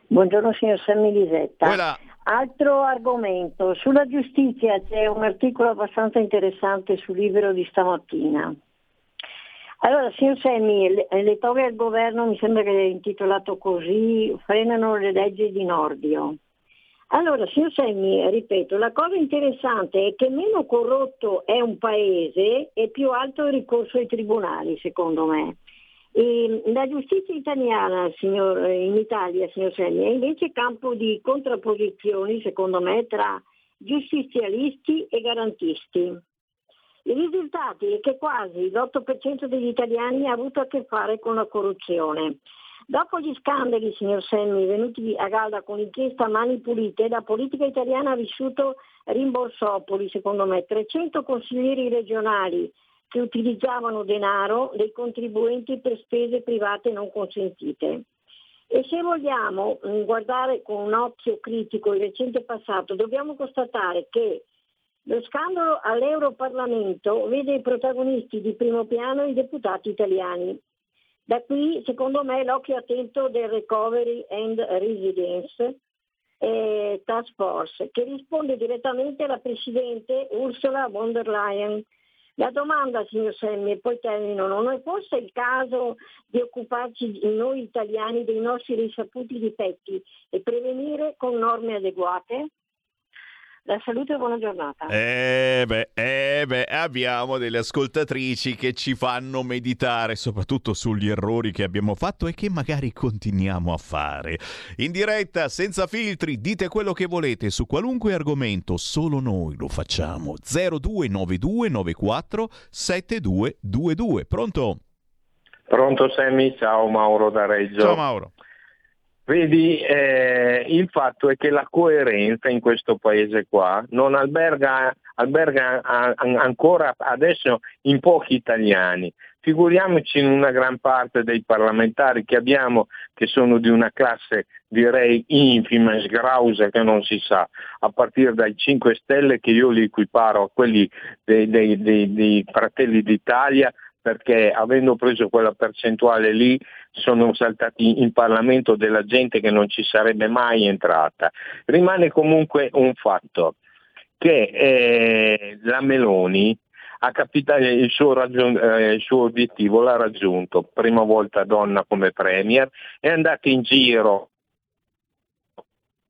[SPEAKER 9] Buongiorno signor Sammy Lisetta. Quella... Altro argomento, sulla giustizia c'è un articolo abbastanza interessante sul libro di stamattina. Allora, signor Semmi, le, le toghe al governo, mi sembra che è intitolato così, frenano le leggi di Nordio. Allora, signor Semmi, ripeto, la cosa interessante è che meno corrotto è un paese e più alto il ricorso ai tribunali, secondo me. E la giustizia italiana signor, in Italia, signor Selli, è invece campo di contrapposizioni, secondo me, tra giustizialisti e garantisti. Il risultato è che quasi l'8% degli italiani ha avuto a che fare con la corruzione. Dopo gli scandali, signor Semmi, venuti a galla con l'inchiesta Mani Pulite, la politica italiana ha vissuto rimborsopoli, secondo me. 300 consiglieri regionali che utilizzavano denaro dei contribuenti per spese private non consentite. E se vogliamo mm, guardare con un occhio critico il recente passato, dobbiamo constatare che lo scandalo all'Europarlamento vede i protagonisti di primo piano i deputati italiani. Da qui, secondo me, l'occhio attento del Recovery and Residence eh, Task Force, che risponde direttamente alla Presidente Ursula von der Leyen, la domanda, signor Semmi, e poi termino, non è forse il caso di occuparci noi italiani dei nostri risaputi difetti e prevenire con norme adeguate? La salute e buona giornata.
[SPEAKER 2] Eh beh, eh beh, abbiamo delle ascoltatrici che ci fanno meditare soprattutto sugli errori che abbiamo fatto e che magari continuiamo a fare. In diretta, senza filtri, dite quello che volete su qualunque argomento, solo noi lo facciamo. 029294 7222. Pronto?
[SPEAKER 10] Pronto Sammy, ciao Mauro da Reggio.
[SPEAKER 2] Ciao Mauro.
[SPEAKER 10] Vedi, eh, il fatto è che la coerenza in questo paese qua non alberga, alberga a, a, ancora adesso in pochi italiani. Figuriamoci in una gran parte dei parlamentari che abbiamo, che sono di una classe direi infima, sgrausa, che non si sa, a partire dai 5 Stelle che io li equiparo a quelli dei, dei, dei, dei Fratelli d'Italia, perché avendo preso quella percentuale lì sono saltati in Parlamento della gente che non ci sarebbe mai entrata. Rimane comunque un fatto che eh, la Meloni ha capito il suo, ragion- eh, il suo obiettivo, l'ha raggiunto, prima volta donna come Premier, è andata in giro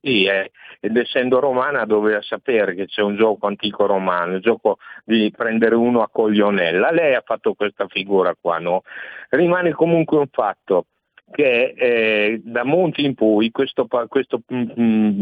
[SPEAKER 10] sì, eh, ed essendo romana doveva sapere che c'è un gioco antico romano, il gioco di prendere uno a coglionella. Lei ha fatto questa figura qua, no? Rimane comunque un fatto che eh, da Monti in poi questo, questo mm, mm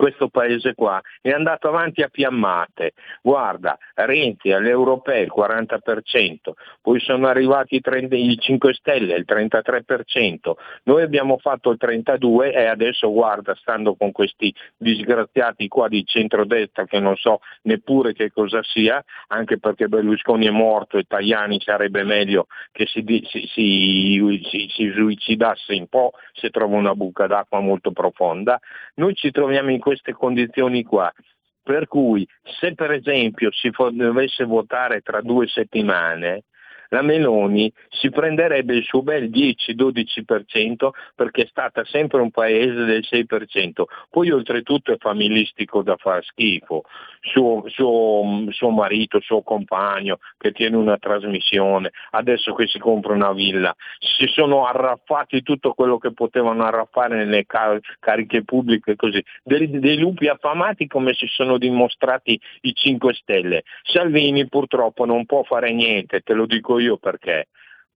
[SPEAKER 10] questo paese qua è andato avanti a fiammate. Guarda, Renzi alle europee il 40%, poi sono arrivati i, 30, i 5 Stelle il 33%, noi abbiamo fatto il 32% e adesso guarda, stando con questi disgraziati qua di centrodestra che non so neppure che cosa sia, anche perché Berlusconi è morto e Tajani sarebbe meglio che si, si, si, si suicidasse un po' se trova una buca d'acqua molto profonda, noi ci troviamo in queste condizioni qua. Per cui se per esempio si dovesse votare tra due settimane, la Meloni si prenderebbe il suo bel 10-12% perché è stata sempre un paese del 6%. Poi oltretutto è familistico da far schifo. Suo, suo, suo marito, suo compagno che tiene una trasmissione, adesso che si compra una villa, si sono arraffati tutto quello che potevano arraffare nelle car- cariche pubbliche così. Dei, dei lupi affamati come si sono dimostrati i 5 Stelle. Salvini purtroppo non può fare niente, te lo dico io perché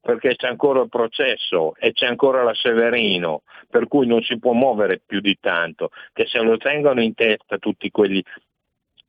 [SPEAKER 10] perché c'è ancora il processo e c'è ancora la Severino, per cui non si può muovere più di tanto, che se lo tengono in testa tutti quelli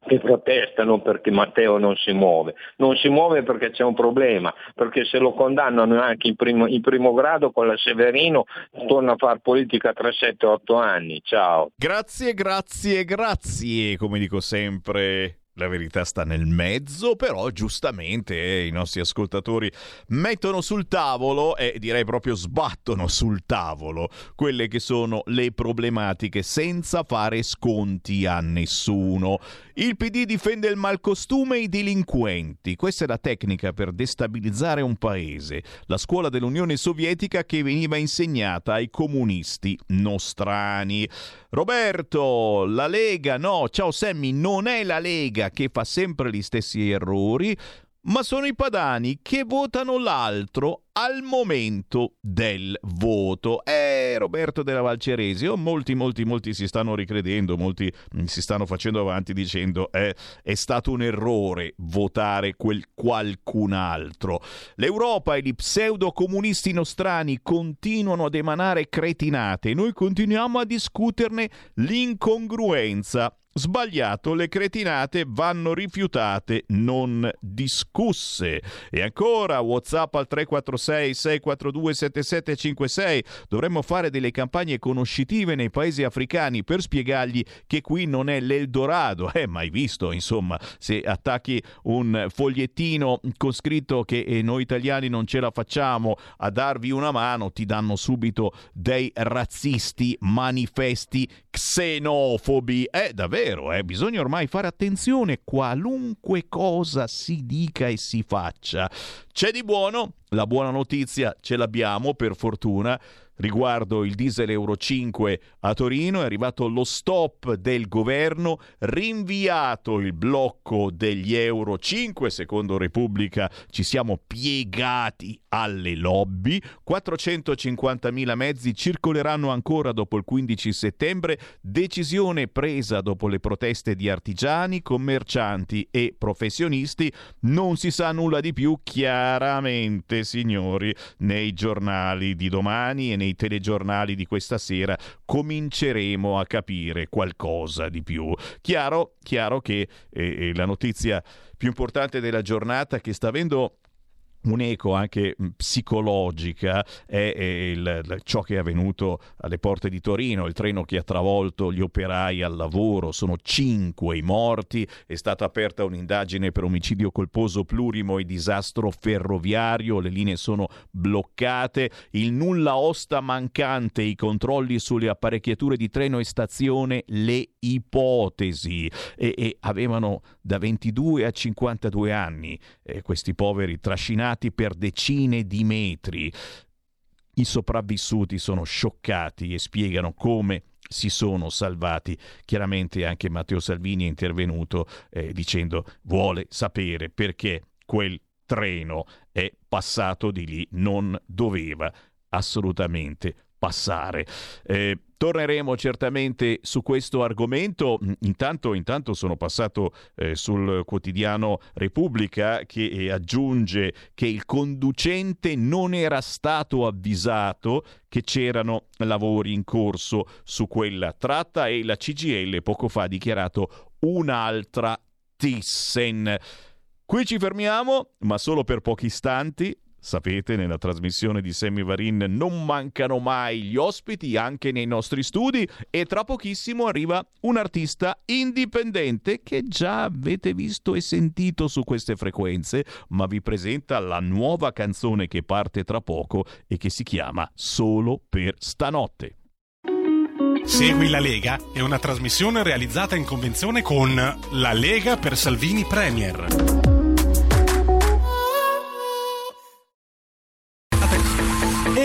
[SPEAKER 10] che protestano perché Matteo non si muove. Non si muove perché c'è un problema, perché se lo condannano anche in primo, in primo grado con la Severino torna a fare politica tra 7 8 anni. Ciao.
[SPEAKER 2] Grazie, grazie, grazie, come dico sempre la verità sta nel mezzo, però giustamente eh, i nostri ascoltatori mettono sul tavolo e direi proprio sbattono sul tavolo quelle che sono le problematiche senza fare sconti a nessuno. Il PD difende il malcostume e i delinquenti. Questa è la tecnica per destabilizzare un paese. La scuola dell'Unione Sovietica che veniva insegnata ai comunisti nostrani. Roberto, la Lega, no, ciao Sammy, non è la Lega che fa sempre gli stessi errori, ma sono i padani che votano l'altro al momento del voto. Eh, Roberto della Valceresio, molti, molti, molti si stanno ricredendo, molti mm, si stanno facendo avanti dicendo eh, è stato un errore votare quel qualcun altro. L'Europa e gli pseudo-comunisti nostrani continuano ad emanare cretinate e noi continuiamo a discuterne l'incongruenza Sbagliato, le cretinate vanno rifiutate, non discusse. E ancora, WhatsApp al 346 642 7756. Dovremmo fare delle campagne conoscitive nei paesi africani per spiegargli che qui non è l'Eldorado. Eh, mai visto, insomma, se attacchi un fogliettino con scritto che eh, noi italiani non ce la facciamo a darvi una mano, ti danno subito dei razzisti manifesti xenofobi. Eh, davvero? Vero, eh? bisogna ormai fare attenzione qualunque cosa si dica e si faccia. C'è di buono, la buona notizia ce l'abbiamo per fortuna riguardo il diesel Euro 5 a Torino. È arrivato lo stop del governo, rinviato il blocco degli Euro 5. Secondo Repubblica ci siamo piegati alle lobby. 450.000 mezzi circoleranno ancora dopo il 15 settembre. Decisione presa dopo le proteste di artigiani, commercianti e professionisti. Non si sa nulla di più chiaramente, signori, nei giornali di domani e nei nei telegiornali di questa sera cominceremo a capire qualcosa di più. Chiaro, chiaro che eh, la notizia più importante della giornata che sta avendo un'eco anche psicologica è, è il, ciò che è avvenuto alle porte di Torino, il treno che ha travolto gli operai al lavoro, sono cinque i morti, è stata aperta un'indagine per omicidio colposo plurimo e disastro ferroviario, le linee sono bloccate, il nulla osta mancante, i controlli sulle apparecchiature di treno e stazione, le ipotesi. E, e avevano da 22 a 52 anni eh, questi poveri trascinati per decine di metri. I sopravvissuti sono scioccati e spiegano come si sono salvati. Chiaramente anche Matteo Salvini è intervenuto eh, dicendo vuole sapere perché quel treno è passato di lì, non doveva assolutamente passare. Eh, Torneremo certamente su questo argomento. Intanto, intanto sono passato eh, sul quotidiano Repubblica che eh, aggiunge che il conducente non era stato avvisato che c'erano lavori in corso su quella tratta e la CGL poco fa ha dichiarato un'altra Thyssen. Qui ci fermiamo, ma solo per pochi istanti. Sapete, nella trasmissione di Sammy Varin non mancano mai gli ospiti anche nei nostri studi e tra pochissimo arriva un artista indipendente che già avete visto e sentito su queste frequenze, ma vi presenta la nuova canzone che parte tra poco e che si chiama Solo per stanotte.
[SPEAKER 8] Segui la Lega è una trasmissione realizzata in convenzione con La Lega per Salvini Premier.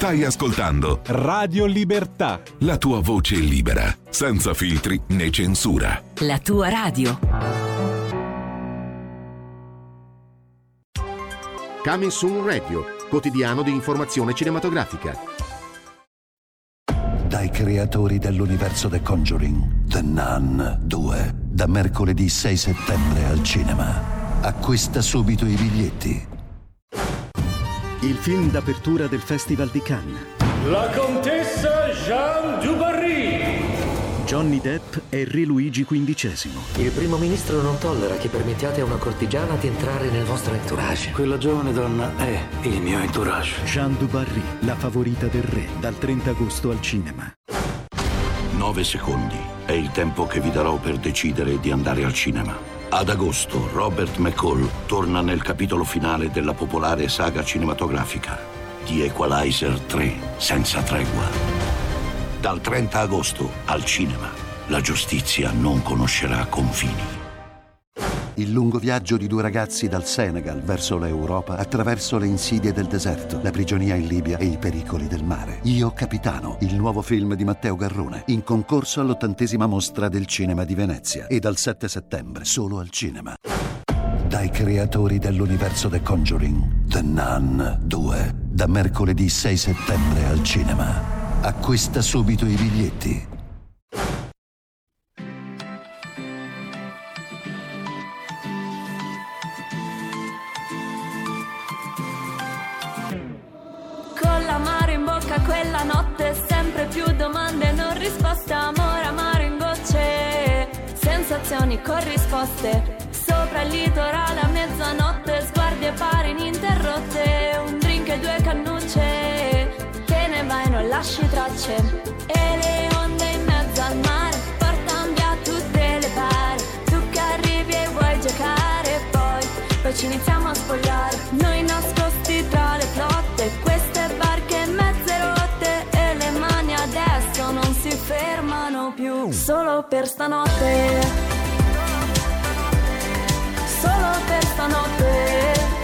[SPEAKER 11] Stai ascoltando
[SPEAKER 12] Radio Libertà.
[SPEAKER 11] La tua voce libera, senza filtri né censura.
[SPEAKER 13] La tua radio.
[SPEAKER 14] Coming Soon Radio, quotidiano di informazione cinematografica.
[SPEAKER 15] Dai creatori dell'universo The Conjuring, The Nun 2, da mercoledì 6 settembre al cinema. Acquista subito i biglietti
[SPEAKER 16] il film d'apertura del Festival di Cannes.
[SPEAKER 17] La contessa Jeanne du Barry.
[SPEAKER 16] Johnny Depp e Re Luigi XV.
[SPEAKER 18] Il primo ministro non tollera che permettiate a una cortigiana di entrare nel vostro entourage.
[SPEAKER 19] Quella giovane donna è il mio entourage.
[SPEAKER 16] Jeanne du Barry, la favorita del re, dal 30 agosto al cinema.
[SPEAKER 20] 9 secondi è il tempo che vi darò per decidere di andare al cinema. Ad agosto Robert McCall torna nel capitolo finale della popolare saga cinematografica di Equalizer 3 senza tregua. Dal 30 agosto al cinema la giustizia non conoscerà confini.
[SPEAKER 15] Il lungo viaggio di due ragazzi dal Senegal verso l'Europa attraverso le insidie del deserto, la prigionia in Libia e i pericoli del mare. Io Capitano, il nuovo film di Matteo Garrone, in concorso all'ottantesima mostra del cinema di Venezia e dal 7 settembre solo al cinema. Dai creatori dell'universo The Conjuring, The Nun 2, da mercoledì 6 settembre al cinema. Acquista subito i biglietti
[SPEAKER 21] quella notte sempre più domande non risposte amore amaro in gocce sensazioni corrisposte. Sopra il litorale a mezzanotte sguardi pari ininterrotte un drink e due cannucce te ne vai non lasci tracce. E le onde in mezzo al mare portano via tutte le pare. Tu che arrivi e vuoi giocare poi poi ci iniziamo a spogliare solo per stanotte. Solo per stanotte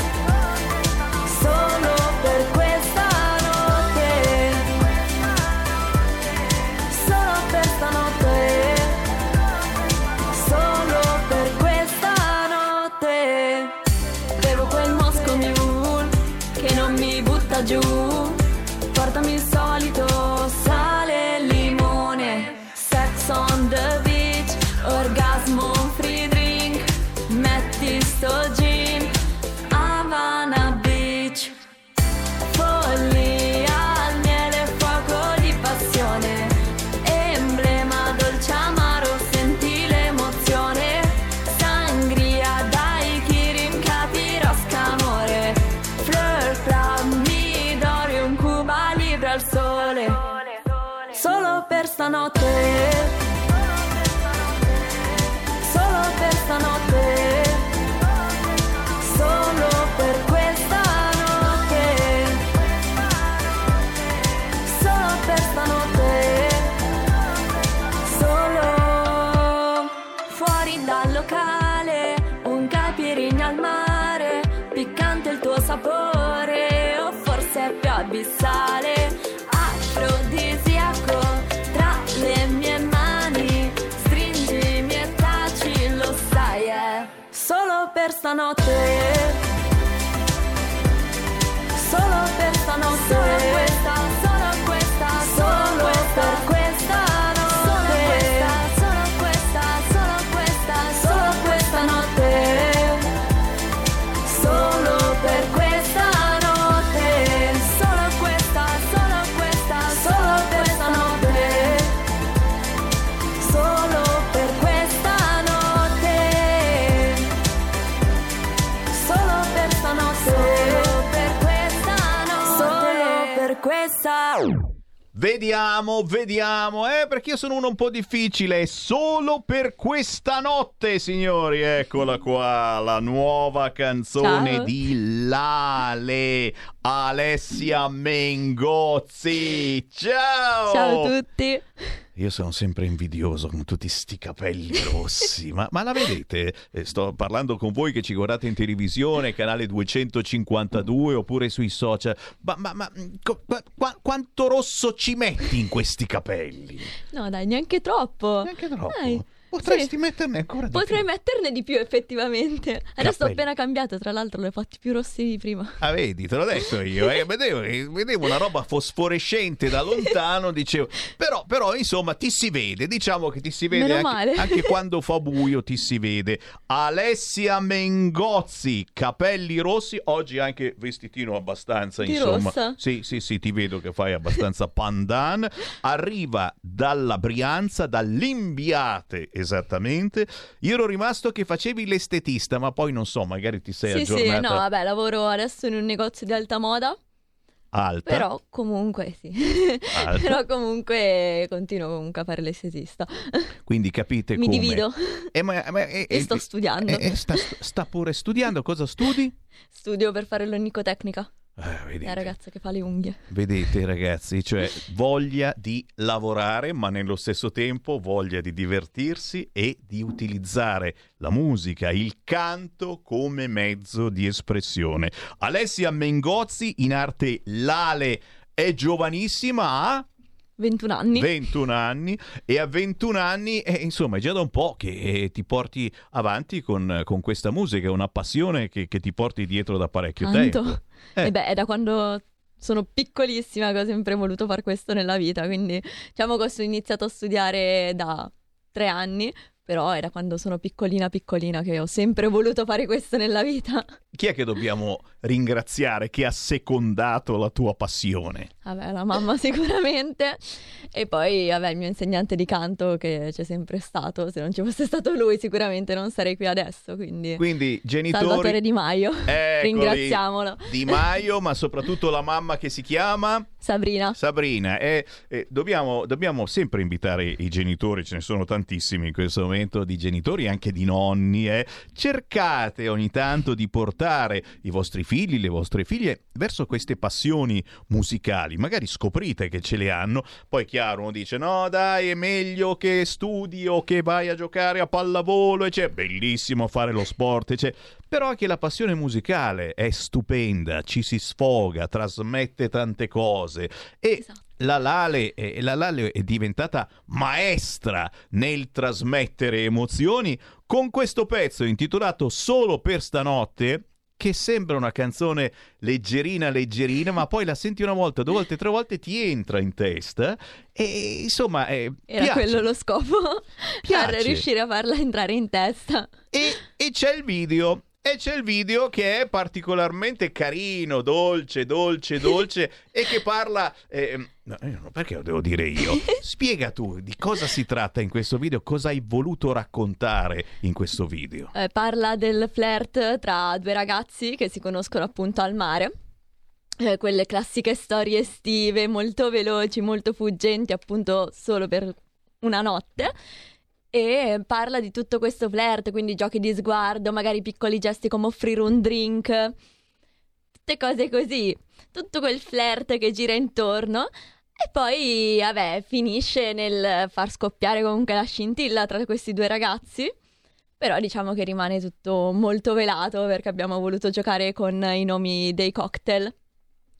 [SPEAKER 21] solo per stanotte.
[SPEAKER 2] Vediamo, vediamo, eh, perché io sono uno un po' difficile. Solo per questa notte, signori. Eccola qua, la nuova canzone
[SPEAKER 22] Ciao.
[SPEAKER 2] di Lale, Alessia Mengozzi. Ciao!
[SPEAKER 22] Ciao a tutti.
[SPEAKER 2] Io sono sempre invidioso con tutti sti capelli rossi, ma, ma la vedete? Eh, Sto parlando con voi che ci guardate in televisione, canale 252 oppure sui social. Ma, ma- ma, qua- qua- quanto rosso ci metti in questi capelli?
[SPEAKER 22] No, dai, neanche troppo.
[SPEAKER 2] Neanche troppo.
[SPEAKER 22] Dai,
[SPEAKER 2] Potresti
[SPEAKER 22] sì.
[SPEAKER 2] metterne ancora di
[SPEAKER 22] Potrei
[SPEAKER 2] più.
[SPEAKER 22] metterne di più, effettivamente. Adesso ho appena cambiato, tra l'altro, li ho fatti più rossi di prima.
[SPEAKER 2] Ah, vedi, te l'ho detto io, eh, vedevo, vedevo una roba fosforescente da lontano, dicevo, però, però insomma ti si vede, diciamo che ti si vede anche, anche quando fa buio ti si vede. Alessia Mengozzi, capelli rossi, oggi anche vestitino abbastanza,
[SPEAKER 22] Di
[SPEAKER 2] insomma.
[SPEAKER 22] rossa?
[SPEAKER 2] Sì, sì, sì, ti vedo che fai abbastanza pandan. Arriva dalla Brianza, dall'Imbiate esattamente. Io ero rimasto che facevi l'estetista, ma poi non so, magari ti sei
[SPEAKER 22] sì,
[SPEAKER 2] aggiornata
[SPEAKER 22] sì, no, vabbè, lavoro adesso in un negozio di alta moda.
[SPEAKER 2] alta.
[SPEAKER 22] Però comunque sì. Però comunque continuo comunque a fare l'estetista.
[SPEAKER 2] Quindi capite
[SPEAKER 22] Mi
[SPEAKER 2] come.
[SPEAKER 22] divido.
[SPEAKER 2] Eh, ma- ma- eh,
[SPEAKER 22] E
[SPEAKER 2] eh,
[SPEAKER 22] sto studiando.
[SPEAKER 2] eh, eh, sta, sta pure studiando. Cosa studi?
[SPEAKER 22] Studio per fare l'onicotecnica.
[SPEAKER 2] Eh.
[SPEAKER 22] La ragazza che fa le unghie.
[SPEAKER 2] Vedete ragazzi, cioè voglia di lavorare ma nello stesso tempo voglia di divertirsi e di utilizzare la musica, il canto come mezzo di espressione. Alessia Mengozzi in arte Lale è giovanissima, ha
[SPEAKER 22] 21 anni.
[SPEAKER 2] 21 anni e a 21 anni, eh, insomma, è già da un po' che eh, ti porti avanti con, con questa musica, è una passione che, che ti porti dietro da parecchio
[SPEAKER 22] Tanto.
[SPEAKER 2] tempo.
[SPEAKER 22] E beh, è da quando sono piccolissima che ho sempre voluto fare questo nella vita, quindi diciamo che ho iniziato a studiare da tre anni, però da quando sono piccolina piccolina che ho sempre voluto fare questo nella vita.
[SPEAKER 2] Chi è che dobbiamo ringraziare che ha secondato la tua passione?
[SPEAKER 22] Vabbè, la mamma sicuramente. E poi, vabbè, il mio insegnante di canto che c'è sempre stato. Se non ci fosse stato lui, sicuramente non sarei qui adesso. Quindi,
[SPEAKER 2] Quindi genitori...
[SPEAKER 22] Salvatore Di Maio.
[SPEAKER 2] Eccoli.
[SPEAKER 22] Ringraziamolo.
[SPEAKER 2] Di Maio, ma soprattutto la mamma che si chiama...
[SPEAKER 22] Sabrina.
[SPEAKER 2] Sabrina, eh, eh, dobbiamo, dobbiamo sempre invitare i genitori, ce ne sono tantissimi in questo momento, di genitori e anche di nonni. eh. Cercate ogni tanto di portare i vostri figli, le vostre figlie verso queste passioni musicali. Magari scoprite che ce le hanno, poi chiaro uno dice no dai è meglio che studi o che vai a giocare a pallavolo, e c'è bellissimo fare lo sport, e c'è... però anche la passione musicale è stupenda, ci si sfoga, trasmette tante cose e la Lale, eh, la Lale è diventata maestra nel trasmettere emozioni con questo pezzo intitolato Solo per stanotte che sembra una canzone leggerina leggerina ma poi la senti una volta, due volte, tre volte ti entra in testa e insomma eh,
[SPEAKER 22] Era
[SPEAKER 2] piace.
[SPEAKER 22] quello lo scopo.
[SPEAKER 2] Piace.
[SPEAKER 22] Per riuscire a farla entrare in testa.
[SPEAKER 2] E, e c'è il video. E c'è il video che è particolarmente carino, dolce, dolce, dolce e che parla... eh, no, eh, no, perché lo devo dire io? Spiega tu di cosa si tratta in questo video, cosa hai voluto raccontare in questo video.
[SPEAKER 22] Eh, parla del flirt tra due ragazzi che si conoscono appunto al mare. Eh, quelle classiche storie estive molto veloci, molto fuggenti, appunto solo per una notte. E parla di tutto questo flirt, quindi giochi di sguardo, magari piccoli gesti come offrire un drink, tutte cose così, tutto quel flirt che gira intorno. E poi, vabbè, finisce nel far scoppiare comunque la scintilla tra questi due ragazzi. Però diciamo che rimane tutto molto velato perché abbiamo voluto giocare con i nomi dei cocktail.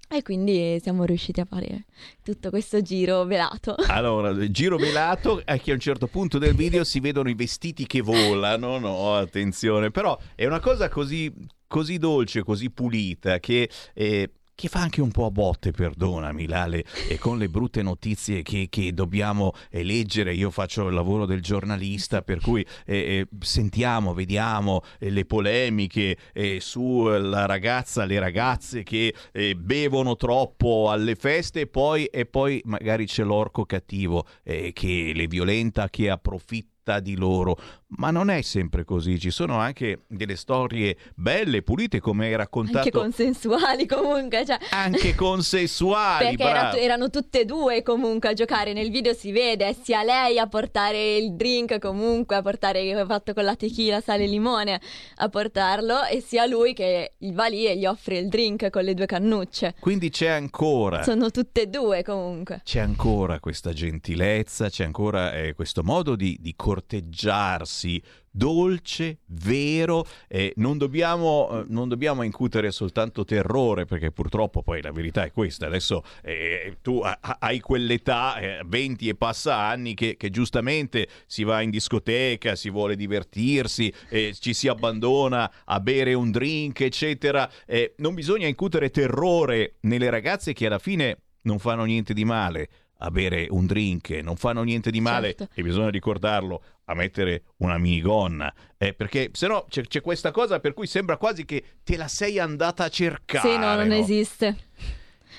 [SPEAKER 22] E quindi siamo riusciti a fare tutto questo giro velato.
[SPEAKER 2] Allora, giro velato è che a un certo punto del video si vedono i vestiti che volano, no, attenzione, però è una cosa così, così dolce, così pulita che... Eh, che fa anche un po' a botte, perdonami Lale, e con le brutte notizie che, che dobbiamo leggere, io faccio il lavoro del giornalista, per cui eh, eh, sentiamo, vediamo eh, le polemiche eh, sulla ragazza, le ragazze che eh, bevono troppo alle feste e poi, e poi magari c'è l'orco cattivo eh, che le violenta, che approfitta di loro, ma non è sempre così, ci sono anche delle storie belle, pulite come hai raccontato.
[SPEAKER 22] Anche consensuali comunque. Cioè...
[SPEAKER 2] Anche consensuali.
[SPEAKER 22] Perché era, erano tutte e due comunque a giocare, nel video si vede sia lei a portare il drink comunque, a portare che fatto con la tequila, sale e limone, a portarlo e sia lui che va lì e gli offre il drink con le due cannucce.
[SPEAKER 2] Quindi c'è ancora.
[SPEAKER 22] Sono tutte e due comunque.
[SPEAKER 2] C'è ancora questa gentilezza, c'è ancora eh, questo modo di, di correggere corteggiarsi dolce, vero, eh, non, dobbiamo, eh, non, dobbiamo, incutere soltanto terrore, perché purtroppo poi la verità è questa, adesso eh, tu hai quell'età, 20 eh, e passa anni, che, che, giustamente si va in discoteca, si vuole divertirsi, eh, ci si abbandona a bere un drink, eccetera. Eh, non bisogna incutere terrore nelle ragazze che alla fine non fanno niente di male a bere un drink, non fanno niente di male certo. e bisogna ricordarlo a mettere una minigonna, eh, perché se no c'è, c'è, questa cosa per cui sembra quasi che te la sei andata a cercare.
[SPEAKER 22] Sì, no, non
[SPEAKER 2] no?
[SPEAKER 22] esiste.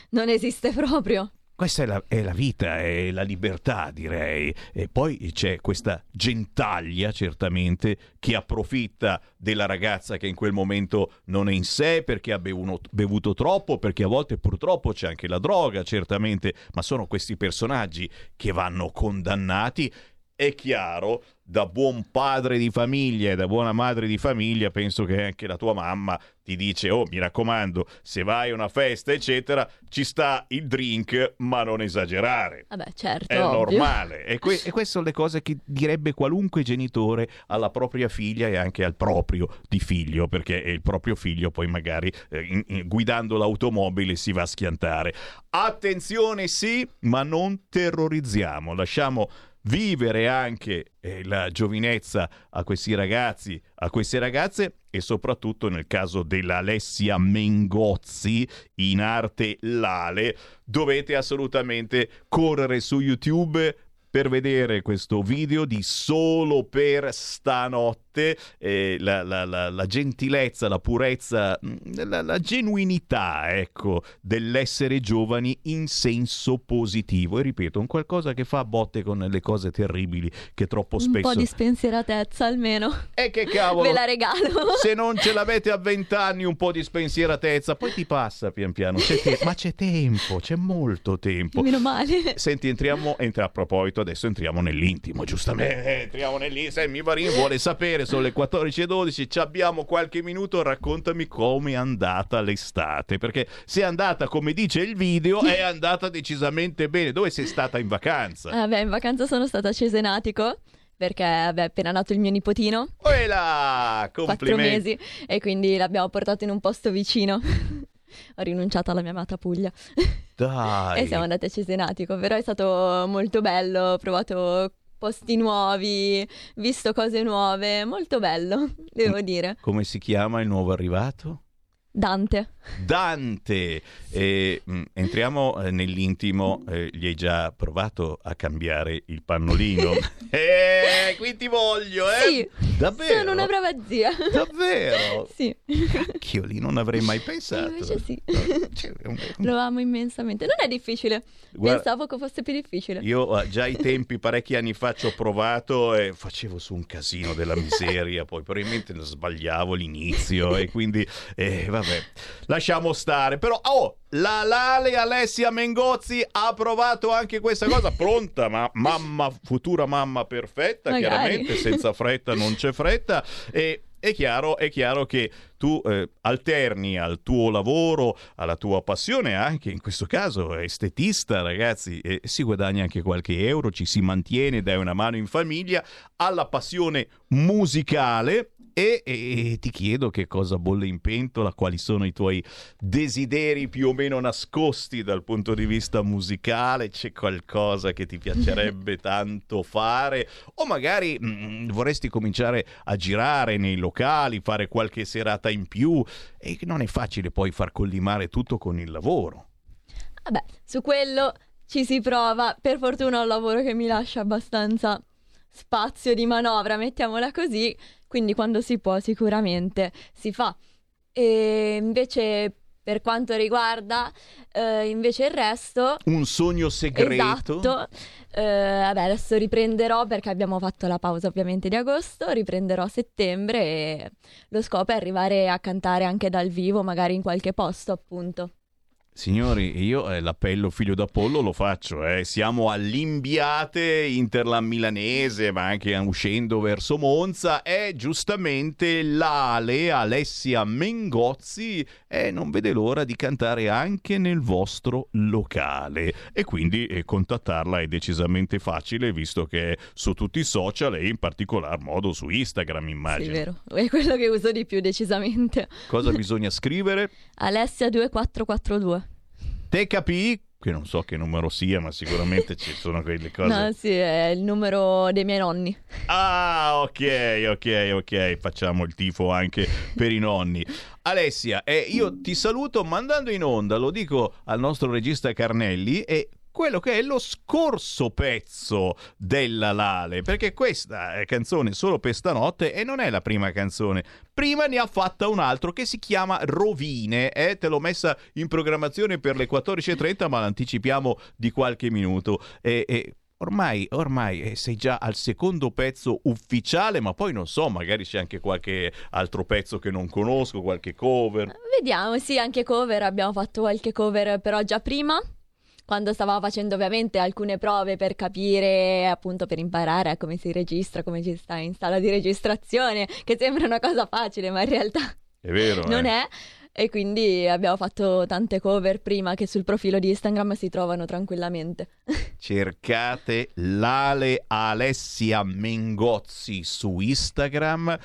[SPEAKER 22] Non esiste proprio.
[SPEAKER 2] Questa è la, è la, vita, è la libertà, direi. E poi c'è questa gentaglia, certamente, che approfitta della ragazza che in quel momento non è in sé perché ha bevuto, bevuto troppo, perché a volte purtroppo c'è anche la droga, certamente, ma sono questi personaggi che vanno condannati. È chiaro da buon padre di famiglia e da buona madre di famiglia, penso che anche la tua mamma ti dice, oh mi raccomando, se vai a una festa, eccetera, ci sta il drink, ma non esagerare.
[SPEAKER 22] Vabbè, certo.
[SPEAKER 2] È
[SPEAKER 22] ovvio.
[SPEAKER 2] normale. E, que- e, queste sono le cose che direbbe qualunque genitore alla propria figlia e anche al proprio di figlio, perché il proprio figlio poi magari eh, in- in- guidando l'automobile si va a schiantare. Attenzione sì, ma non terrorizziamo, lasciamo vivere anche eh, la giovinezza a questi ragazzi, a queste ragazze e soprattutto nel caso dell'Alessia Mengozzi in arte Lale dovete assolutamente correre su YouTube per vedere questo video di Solo per stanotte, eh, la, la, la, la, gentilezza, la purezza, mm, la, genuinità, ecco, dell'essere giovani in senso positivo. E ripeto, un qualcosa che fa a botte con le cose terribili che troppo spesso...
[SPEAKER 22] Un po' di spensieratezza almeno.
[SPEAKER 2] E che cavolo!
[SPEAKER 22] Ve la regalo!
[SPEAKER 2] Se non ce l'avete a vent'anni un po' di spensieratezza, poi ti passa pian piano. C'è te- ma c'è tempo, c'è molto tempo.
[SPEAKER 22] Meno male.
[SPEAKER 2] Senti, entriamo, entra a proposito adesso entriamo nell'intimo, giustamente. Eh, entriamo nell'intimo. Sammy Varin vuole sapere, sono le 14.12, ci abbiamo qualche minuto, raccontami come è andata l'estate, perché se è andata come dice il video, è andata decisamente bene. Dove sei stata in vacanza?
[SPEAKER 22] Vabbè, in vacanza sono stata a Cesenatico perché è appena nato il mio nipotino.
[SPEAKER 2] Quella! Complimenti!
[SPEAKER 22] Quattro mesi e quindi l'abbiamo portato in un posto vicino. Ho rinunciato alla mia amata Puglia.
[SPEAKER 2] Dai!
[SPEAKER 22] e siamo andati a Cesenatico, però è stato molto bello, ho provato posti nuovi, visto cose nuove, molto bello, devo dire.
[SPEAKER 2] Come si chiama il nuovo arrivato?
[SPEAKER 22] Dante.
[SPEAKER 2] Dante! E, mh, mm, entriamo eh, nell'intimo, eh, gli hai già provato a cambiare il pannolino? eh, qui ti voglio, eh?
[SPEAKER 22] Sì.
[SPEAKER 2] Davvero?
[SPEAKER 22] Sono una brava zia.
[SPEAKER 2] Davvero?
[SPEAKER 22] sì.
[SPEAKER 2] Cacchio, lì non avrei mai pensato.
[SPEAKER 22] Invece sì. Cioè, Lo amo immensamente. Non è difficile. Guarda, Pensavo che fosse più difficile.
[SPEAKER 2] Io eh, già ai tempi, parecchi anni fa, ci ho provato e facevo su un casino della miseria, poi probabilmente sbagliavo l'inizio e quindi, eh, vabbè, lasciamo stare. Però, oh, la Lale Alessia Mengozzi ha provato anche questa cosa. Pronta, ma mamma, futura mamma perfetta,
[SPEAKER 22] Magari.
[SPEAKER 2] chiaramente, senza fretta non c'è fretta. E è chiaro, è chiaro, che tu eh, alterni al tuo lavoro, alla tua passione, anche in questo caso estetista, ragazzi, e si guadagna anche qualche euro, ci si mantiene, dai una mano in famiglia, alla passione musicale e, e, ti chiedo che cosa bolle in pentola, quali sono i tuoi desideri più o meno nascosti dal punto di vista musicale, c'è qualcosa che ti piacerebbe tanto fare? O magari mh, mm, vorresti cominciare a girare nei locali, fare qualche serata in più? E non è facile poi far collimare tutto con il lavoro.
[SPEAKER 22] Vabbè, su quello ci si prova, per fortuna ho un lavoro che mi lascia abbastanza spazio di manovra, mettiamola così, quindi quando si può sicuramente si fa. E invece per quanto riguarda eh, invece il resto...
[SPEAKER 2] Un sogno segreto.
[SPEAKER 22] Esatto. Eh, vabbè, adesso riprenderò perché abbiamo fatto la pausa ovviamente di agosto, riprenderò a settembre e lo scopo è arrivare a cantare anche dal vivo, magari in qualche posto appunto.
[SPEAKER 2] Signori, io eh, l'appello figlio d'Apollo lo faccio, eh. siamo all'imbiate Interland milanese, ma anche uscendo verso Monza, e giustamente l'Ale Alessia Mengozzi eh, non vede l'ora di cantare anche nel vostro locale e quindi eh, contattarla è decisamente facile visto che è su tutti i social e in particolar modo su Instagram immagino.
[SPEAKER 22] Sì, vero, è quello che uso di più decisamente.
[SPEAKER 2] Cosa bisogna scrivere?
[SPEAKER 22] Alessia 2442.
[SPEAKER 2] Te capì? Che non so che numero sia, ma sicuramente ci sono quelle cose.
[SPEAKER 22] No, sì, è il numero dei miei nonni.
[SPEAKER 2] Ah, ok, ok, ok. Facciamo il tifo anche per i nonni. Alessia, eh, io ti saluto mandando in onda, lo dico al nostro regista Carnelli, e quello che è lo scorso pezzo della Lale, perché questa è canzone solo per stanotte e non è la prima canzone. Prima ne ha fatta un altro che si chiama Rovine, eh? te l'ho messa in programmazione per le 14.30 ma l'anticipiamo di qualche minuto. E, e Ormai, ormai eh, sei già al secondo pezzo ufficiale, ma poi non so, magari c'è anche qualche altro pezzo che non conosco, qualche cover.
[SPEAKER 22] Vediamo, sì, anche cover, abbiamo fatto qualche cover però già prima, quando stavamo facendo ovviamente alcune prove per capire, appunto per imparare come si registra, come ci sta in sala di registrazione, che sembra una cosa facile, ma in realtà
[SPEAKER 2] è vero,
[SPEAKER 22] non
[SPEAKER 2] eh.
[SPEAKER 22] è. E quindi abbiamo fatto tante cover prima che sul profilo di Instagram si trovano tranquillamente.
[SPEAKER 2] Cercate l'Ale Alessia Mengozzi su Instagram.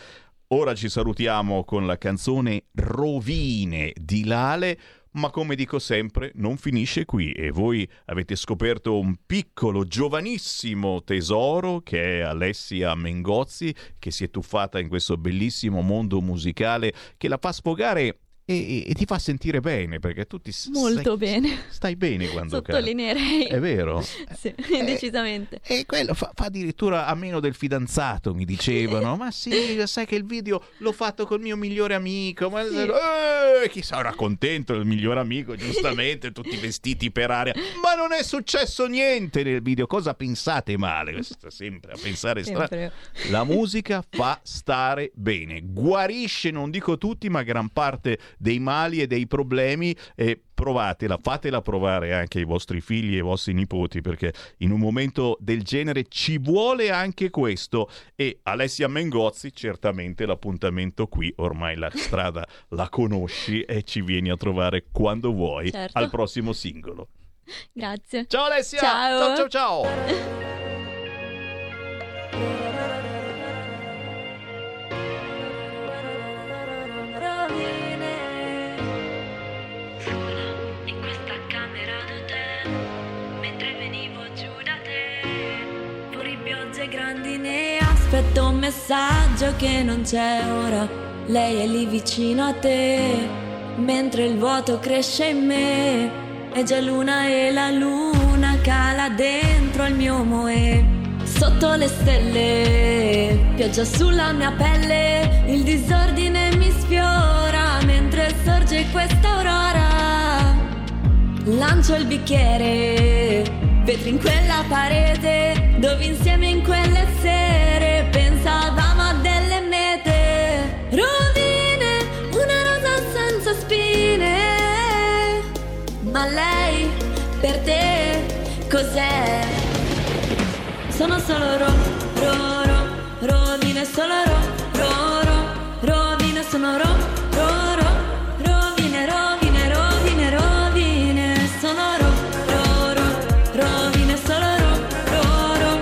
[SPEAKER 2] Ora ci salutiamo con la canzone Rovine di Lale ma come dico sempre, non finisce qui e voi avete scoperto un piccolo, giovanissimo tesoro che è Alessia Mengozzi, che si è tuffata in questo bellissimo mondo musicale che la fa sfogare e, e, ti fa sentire bene perché tu ti
[SPEAKER 22] molto
[SPEAKER 2] stai,
[SPEAKER 22] bene.
[SPEAKER 2] stai bene quando
[SPEAKER 22] sottolineerei.
[SPEAKER 2] È vero?
[SPEAKER 22] Sì, eh, decisamente.
[SPEAKER 2] e quello fa, fa, addirittura a meno del fidanzato mi dicevano. Ma sì sai che il video l'ho fatto col mio migliore amico ma sì. eh, chi sarà contento il migliore amico giustamente tutti vestiti per aria. Ma non è successo niente nel video cosa pensate male? Sta sempre a pensare strano la musica fa stare bene guarisce non dico tutti ma gran parte dei mali e dei problemi e provatela, fatela provare anche ai vostri figli e ai vostri nipoti perché in un momento del genere ci vuole anche questo e Alessia Mengozzi certamente l'appuntamento qui, ormai la strada la conosci e ci vieni a trovare quando vuoi certo. al prossimo singolo.
[SPEAKER 22] Grazie.
[SPEAKER 2] Ciao Alessia!
[SPEAKER 22] Ciao
[SPEAKER 2] ciao ciao! ciao.
[SPEAKER 21] aspetto un messaggio che non c'è ora. Lei è lì vicino a te, mentre il vuoto cresce in me. È già luna e la luna cala dentro il mio moe. Sotto le stelle, pioggia sulla mia pelle, il disordine mi sfiora mentre sorge questa aurora. Lancio il bicchiere, vetri in quella parete, dove insieme in quelle sere ma lei per te cos'è? Sono solo ro, ro, ro, rovine solo ro, ro, ro, rovine sono ro, ro, ro, rovine, rovine, rovine, rovine, sono ro, ro, ro, rovine solo ro, ro, ro,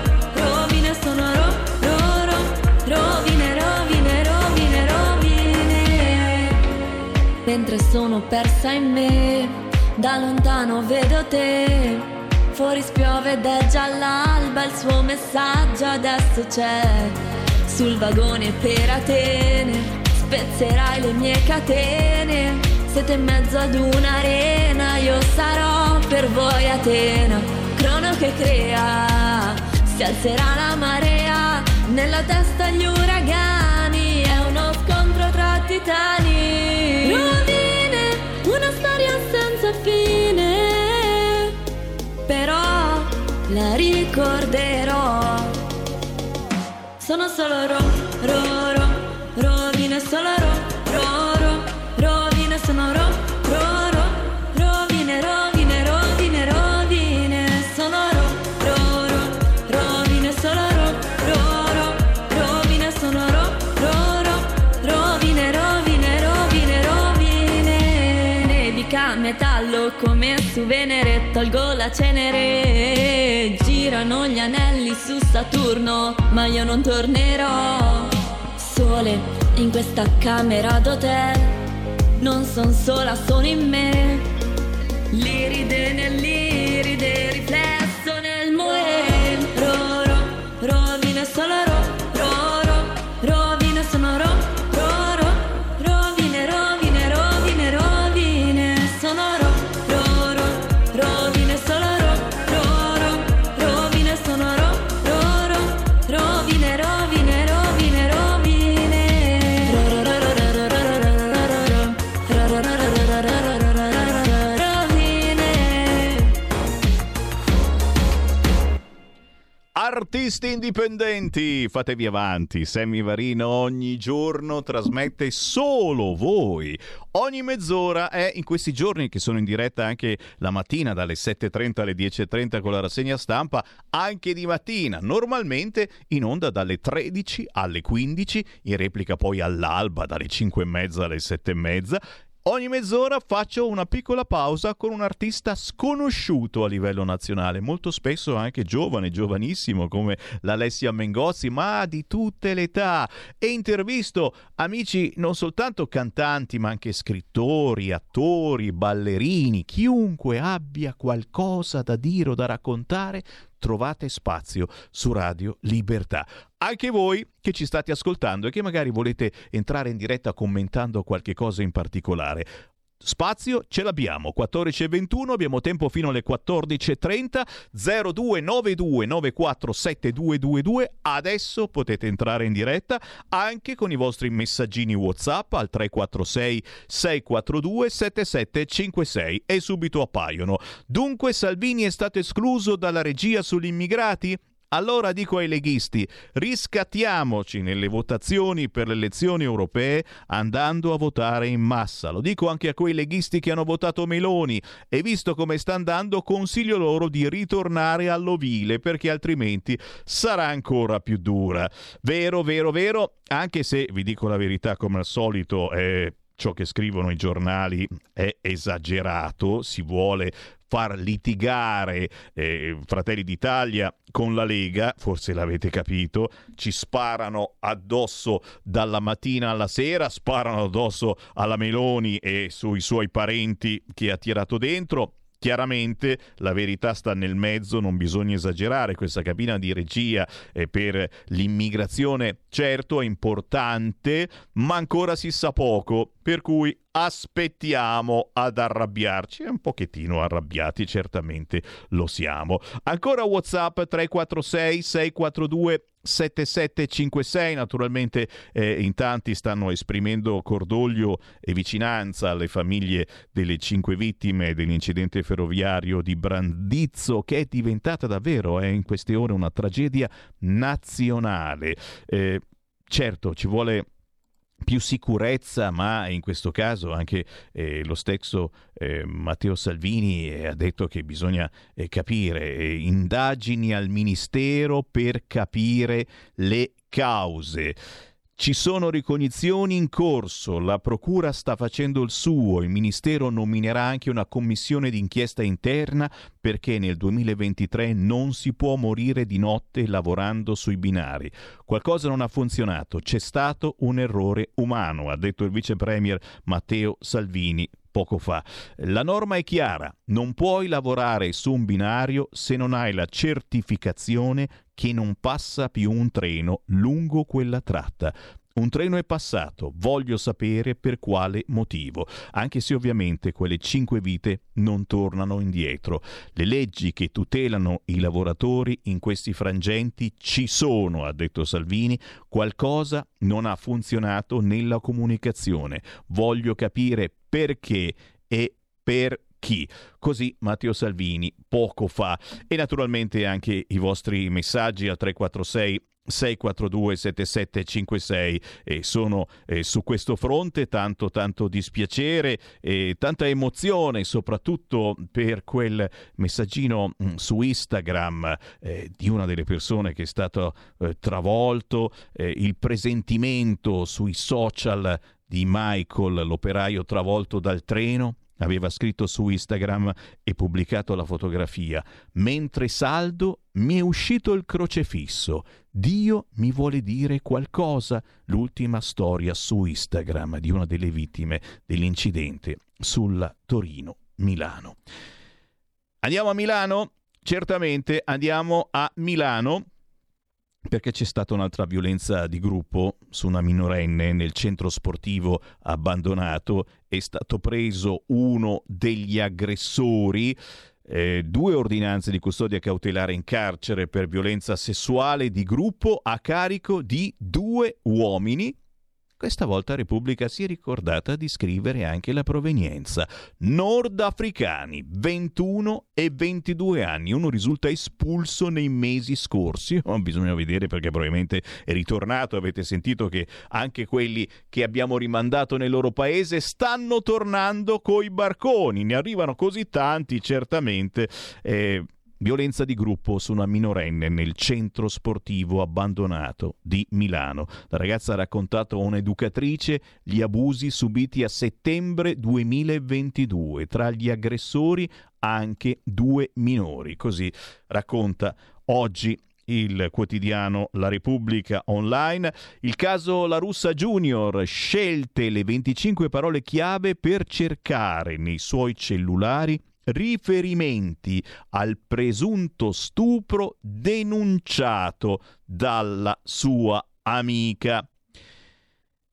[SPEAKER 21] rovine sono ro, ro, ro, rovine, rovine, rovine, rovine, mentre sono persa in me da lontano vedo te. Fuori spiove ed è già l'alba, il suo messaggio adesso c'è. Sul vagone per Atene, spezzerai le mie catene. Siete in mezzo ad un'arena, io sarò per voi Atena, crono che crea. Si alzerà la marea, nella testa gli uragani, è uno scontro tra titani. La ricorderò. Sono solo ro, ro, ro, rovine, solo ro, Venere, tolgo la cenere, girano gli anelli su Saturno, ma io non tornerò. Sole in questa camera d'hotel, non son sola, sono in me, l'iride nell'iride, riflesso nel moe, ro, ro, rovine solo ro,
[SPEAKER 2] Artisti indipendenti, fatevi avanti. Sammy Varino ogni giorno trasmette solo voi. Ogni mezz'ora è in questi giorni che sono in diretta anche la mattina dalle 7.30 alle 10.30 con la rassegna stampa, anche di mattina, normalmente in onda dalle 13 alle 15, in replica poi all'alba dalle 5.30 alle 7.30 Ogni mezz'ora faccio una piccola pausa con un artista sconosciuto a livello nazionale, molto spesso anche giovane, giovanissimo come l'Alessia Mengozzi, ma di tutte le età. E intervisto amici non soltanto cantanti, ma anche scrittori, attori, ballerini, chiunque abbia qualcosa da dire o da raccontare, trovate spazio su Radio Libertà. Anche voi che ci state ascoltando e che magari volete entrare in diretta commentando qualche cosa in particolare. Spazio ce l'abbiamo, 14 e 21, abbiamo tempo fino alle 14.30, 0292 947222, adesso potete entrare in diretta anche con i vostri messaggini Whatsapp al 346 642 7756 e subito appaiono. Dunque Salvini è stato escluso dalla regia sugli immigrati? Allora dico ai leghisti, riscattiamoci nelle votazioni per le elezioni europee andando a votare in massa. Lo dico anche a quei leghisti che hanno votato Meloni e visto come sta andando consiglio loro di ritornare all'ovile perché altrimenti sarà ancora più dura. Vero, vero, vero, anche se vi dico la verità come al solito è ciò che scrivono i giornali è esagerato, si vuole far litigare eh, Fratelli d'Italia con la Lega, forse l'avete capito, ci sparano addosso dalla mattina alla sera, sparano addosso alla Meloni e sui suoi parenti che ha tirato dentro. Chiaramente la verità sta nel mezzo, non bisogna esagerare, questa cabina di regia eh, per l'immigrazione certo è importante, ma ancora si sa poco, per cui aspettiamo ad arrabbiarci, un pochettino arrabbiati certamente lo siamo. Ancora WhatsApp 346 642 7756 naturalmente eh, in tanti stanno esprimendo cordoglio e vicinanza alle famiglie delle cinque vittime dell'incidente ferroviario di Brandizzo che è diventata davvero eh, in queste ore una tragedia nazionale eh, certo ci vuole più sicurezza, ma in questo caso anche eh, lo stesso eh, Matteo Salvini ha detto che bisogna eh, capire eh, indagini al Ministero per capire le cause. Ci sono ricognizioni in corso, la Procura sta facendo il suo, il Ministero nominerà anche una commissione d'inchiesta interna perché nel 2023 non si può morire di notte lavorando sui binari. Qualcosa non ha funzionato, c'è stato un errore umano, ha detto il vice premier Matteo Salvini poco fa. La norma è chiara, non puoi lavorare su un binario se non hai la certificazione che non passa più un treno lungo quella tratta. Un treno è passato, voglio sapere per quale motivo, anche se ovviamente quelle cinque vite non tornano indietro. Le leggi che tutelano i lavoratori in questi frangenti ci sono, ha detto Salvini, qualcosa non ha funzionato nella comunicazione. Voglio capire perché e per chi. Così Matteo Salvini poco fa. E naturalmente anche i vostri messaggi al 346 642 7756 e sono eh, su questo fronte tanto tanto dispiacere e tanta emozione soprattutto per quel messaggino mm, su Instagram eh, di una delle persone che è stato eh, travolto eh, il presentimento sui social di Michael l'operaio travolto dal treno aveva scritto su Instagram e pubblicato la fotografia. Mentre saldo mi è uscito il crocefisso. Dio mi vuole dire qualcosa. L'ultima storia su Instagram di una delle vittime dell'incidente sulla Torino-Milano. Andiamo a Milano? Certamente andiamo a Milano perché c'è stata un'altra violenza di gruppo su una minorenne nel centro sportivo abbandonato, è stato preso uno degli aggressori, eh, due ordinanze di custodia cautelare in carcere per violenza sessuale di gruppo a carico di due uomini questa volta Repubblica si è ricordata di scrivere anche la provenienza. Nordafricani, 21 e 22 anni. Uno risulta espulso nei mesi scorsi. Oh, bisogna vedere perché probabilmente è ritornato. Avete sentito che anche quelli che abbiamo rimandato nel loro paese stanno tornando coi barconi. Ne arrivano così tanti, certamente. Eh, Violenza di gruppo su una minorenne nel centro sportivo abbandonato di Milano. La ragazza ha raccontato a un'educatrice gli abusi subiti a settembre 2022. Tra gli aggressori anche due minori. Così racconta oggi il quotidiano La Repubblica Online. Il caso La Russa Junior, scelte le 25 parole chiave per cercare nei suoi cellulari riferimenti al presunto stupro denunciato dalla sua amica.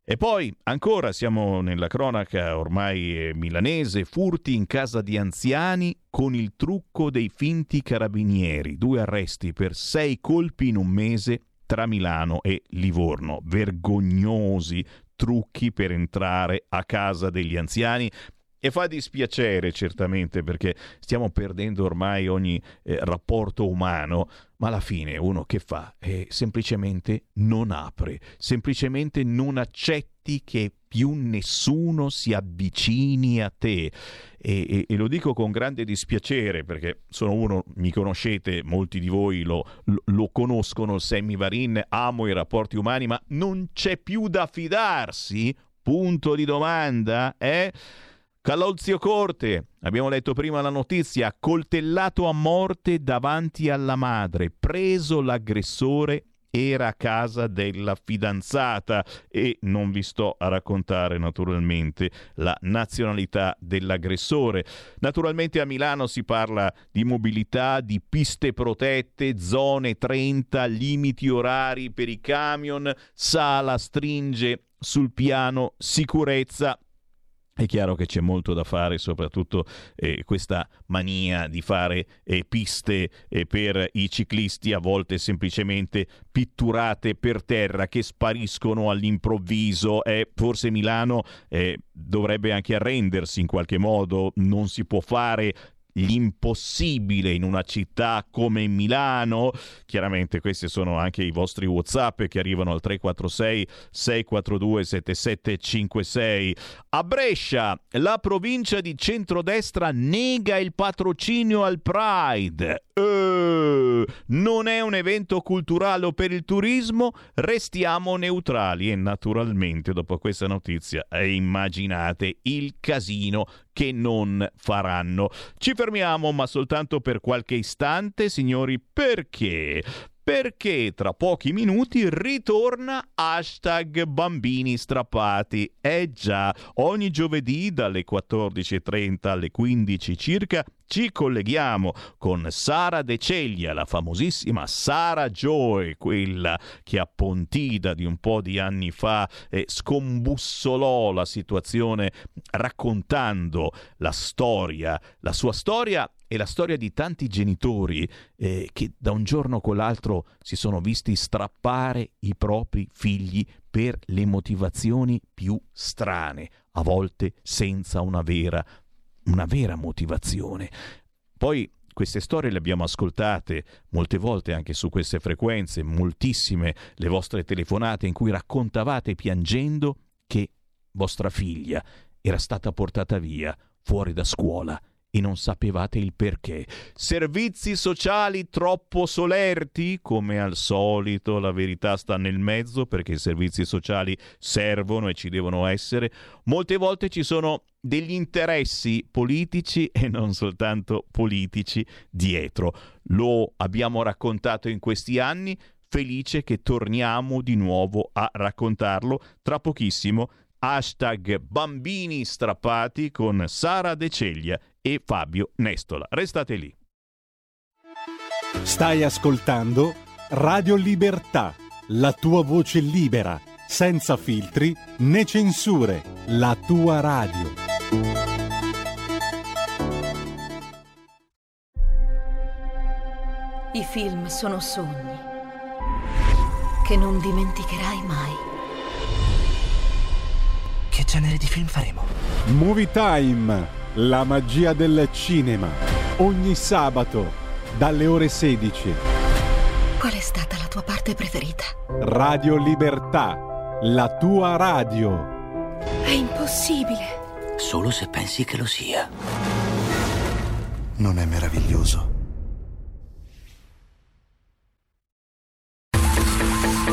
[SPEAKER 2] E poi ancora siamo nella cronaca ormai milanese, furti in casa di anziani con il trucco dei finti carabinieri, due arresti per sei colpi in un mese tra Milano e Livorno, vergognosi trucchi per entrare a casa degli anziani e fa dispiacere certamente perché stiamo perdendo ormai ogni eh, rapporto umano, ma alla fine uno che fa è semplicemente non apre, semplicemente non accetti che più nessuno si avvicini a te. E, e, e, lo dico con grande dispiacere perché sono uno, mi conoscete, molti di voi lo, lo, lo conoscono, Sammy Varin, amo i rapporti umani, ma non c'è più da fidarsi? Punto di domanda, eh? Calolzio Corte, abbiamo letto prima la notizia, coltellato a morte davanti alla madre, preso l'aggressore era a casa della fidanzata e non vi sto a raccontare naturalmente la nazionalità dell'aggressore. Naturalmente a Milano si parla di mobilità, di piste protette, zone 30, limiti orari per i camion, Sala stringe sul piano sicurezza è chiaro che c'è molto da fare, soprattutto eh, questa mania di fare eh, piste eh, per i ciclisti, a volte semplicemente pitturate per terra che spariscono all'improvviso. forse Milano eh, dovrebbe anche arrendersi in qualche modo, non si può fare l'impossibile in una città come Milano. Chiaramente questi sono anche i vostri WhatsApp che arrivano al 346 642 7756. A Brescia, la provincia di centrodestra nega il patrocinio al Pride. Uh, non è un evento culturale o per il turismo, restiamo neutrali e naturalmente dopo questa notizia eh, immaginate il casino che non faranno. Ci fermiamo ma soltanto per qualche istante, signori, perché? perché tra pochi minuti ritorna hashtag bambini strappati. Eh già, ogni giovedì dalle 14.30 alle 15 circa ci colleghiamo con Sara De Ceglia, la famosissima Sara Joy, quella che a Pontida di un po' di anni fa eh, scombussolò la situazione raccontando la storia, la sua storia e la storia di tanti genitori eh, che da un giorno con l'altro si sono visti strappare i propri figli per le motivazioni più strane, a volte senza una vera, una vera motivazione. Poi queste storie le abbiamo ascoltate molte volte anche su queste frequenze, moltissime le vostre telefonate in cui raccontavate piangendo che vostra figlia era stata portata via fuori da scuola e non sapevate il perché. Servizi sociali troppo solerti? Come al solito la verità sta nel mezzo perché i servizi sociali servono e ci devono essere. Molte volte ci sono degli interessi politici e non soltanto politici dietro. Lo abbiamo raccontato in questi anni, felice che torniamo di nuovo a raccontarlo tra pochissimo hashtag bambini strappati con Sara De Ceglia e Fabio Nestola. Restate lì.
[SPEAKER 12] Stai ascoltando Radio Libertà, la tua voce libera, senza filtri né censure, la tua radio.
[SPEAKER 23] I film sono sogni che non dimenticherai mai.
[SPEAKER 24] Che genere di film faremo?
[SPEAKER 12] Movie Time la magia del cinema. Ogni sabato, dalle ore 16.
[SPEAKER 23] Qual è stata la tua parte preferita?
[SPEAKER 12] Radio Libertà, la tua radio.
[SPEAKER 23] È impossibile.
[SPEAKER 24] Solo se pensi che lo sia.
[SPEAKER 13] Non è meraviglioso?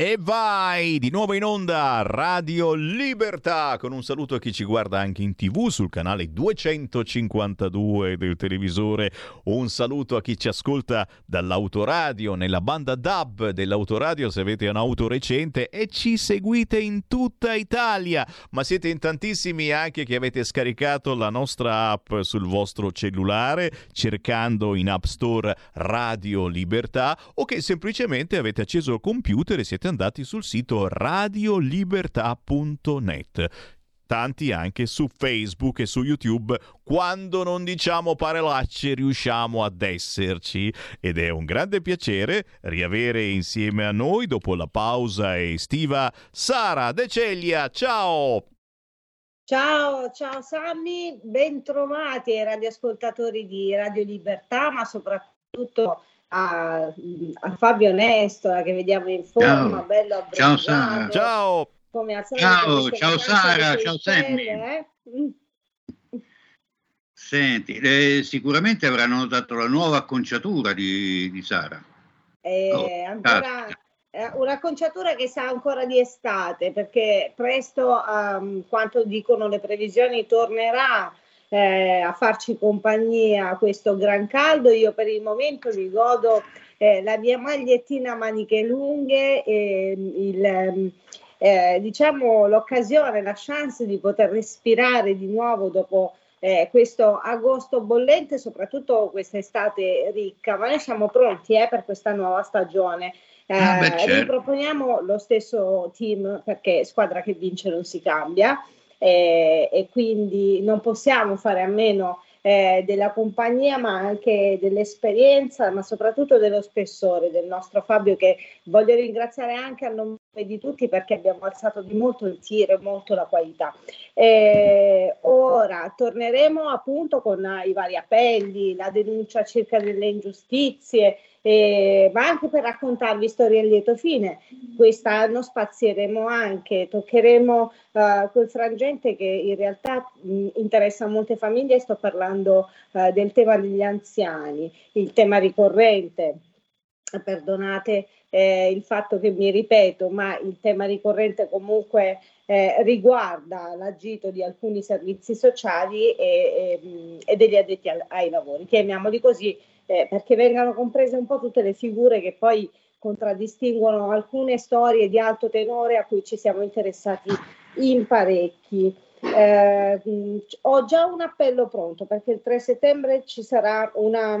[SPEAKER 2] E vai di nuovo in onda Radio Libertà con un saluto a chi ci guarda anche in tv sul canale 252 del televisore, un saluto a chi ci ascolta dall'autoradio nella banda DAB dell'autoradio se avete un'auto recente e ci seguite in tutta Italia, ma siete in tantissimi anche che avete scaricato la nostra app sul vostro cellulare cercando in App Store Radio Libertà o che semplicemente avete acceso il computer e siete andati sul sito radiolibertà.net tanti anche su Facebook e su YouTube. Quando non diciamo parolacce riusciamo ad esserci ed è un grande piacere riavere insieme a noi dopo la pausa estiva Sara De Celia. Ciao!
[SPEAKER 25] Ciao, ciao Sammy, bentrovati ai radioascoltatori di Radio Libertà, ma soprattutto a, a Fabio Nestola che vediamo in forma, ciao. bello
[SPEAKER 2] Ciao Sara. Ciao.
[SPEAKER 25] Come al
[SPEAKER 26] ciao, ciao Sara, ciao Sammy. Eh? Senti, eh, sicuramente avranno notato la nuova acconciatura di, di Sara.
[SPEAKER 25] Eh, oh, ancora, eh, un'acconciatura che sa ancora di estate perché presto, um, quanto dicono le previsioni, tornerà eh, a farci compagnia questo gran caldo. Io per il momento mi godo eh, la mia magliettina a maniche lunghe e il, ehm, eh, diciamo l'occasione, la chance di poter respirare di nuovo dopo eh, questo agosto bollente, soprattutto quest'estate ricca, ma noi siamo pronti eh, per questa nuova stagione. ah, beh, certo. Riproponiamo lo stesso team perché squadra che vince non si cambia eh, e quindi non possiamo fare a meno eh, della compagnia, ma anche dell'esperienza, ma soprattutto dello spessore del nostro Fabio, che voglio ringraziare anche a nome di tutti perché abbiamo alzato di molto il tiro e molto la qualità. Eh, ora torneremo appunto con i vari appelli, la denuncia circa delle ingiustizie, eh, ma anche per raccontarvi storie a lieto fine. Quest'anno spazieremo anche, toccheremo uh, quel frangente che in realtà mh, interessa molte famiglie, sto parlando uh, del tema degli anziani, il tema ricorrente. Perdonate eh, il fatto che mi ripeto, ma il tema ricorrente comunque eh, riguarda l'agito di alcuni servizi sociali e, e, e degli addetti al, ai lavori, chiamiamoli così, eh, perché vengano comprese un po' tutte le figure che poi contraddistinguono alcune storie di alto tenore a cui ci siamo interessati in parecchi. Eh, ho già un appello pronto perché il 3 settembre ci sarà una,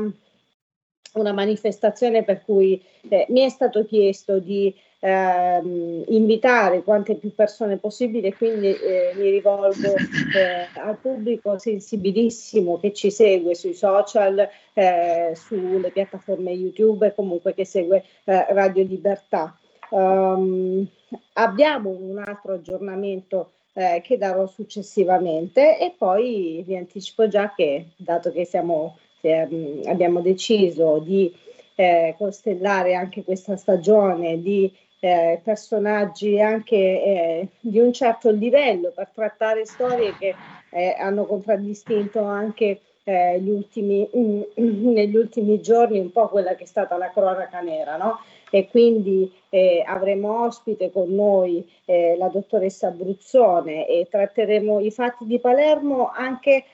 [SPEAKER 25] una manifestazione per cui eh, mi è stato chiesto di ehm, invitare quante più persone possibile, quindi eh, mi rivolgo eh, al pubblico sensibilissimo che ci segue sui social, eh, sulle piattaforme YouTube e comunque che segue eh, Radio Libertà. Um, abbiamo un altro aggiornamento eh, che darò successivamente e poi vi anticipo già che dato che siamo, eh, abbiamo deciso di eh, costellare anche questa stagione di eh, personaggi anche eh, di un certo livello per trattare storie che eh, hanno contraddistinto anche eh, gli ultimi, mm, negli ultimi giorni un po' quella che è stata la cronaca nera, no? E quindi eh, avremo ospite con noi eh, la dottoressa Bruzzone e tratteremo i fatti di Palermo anche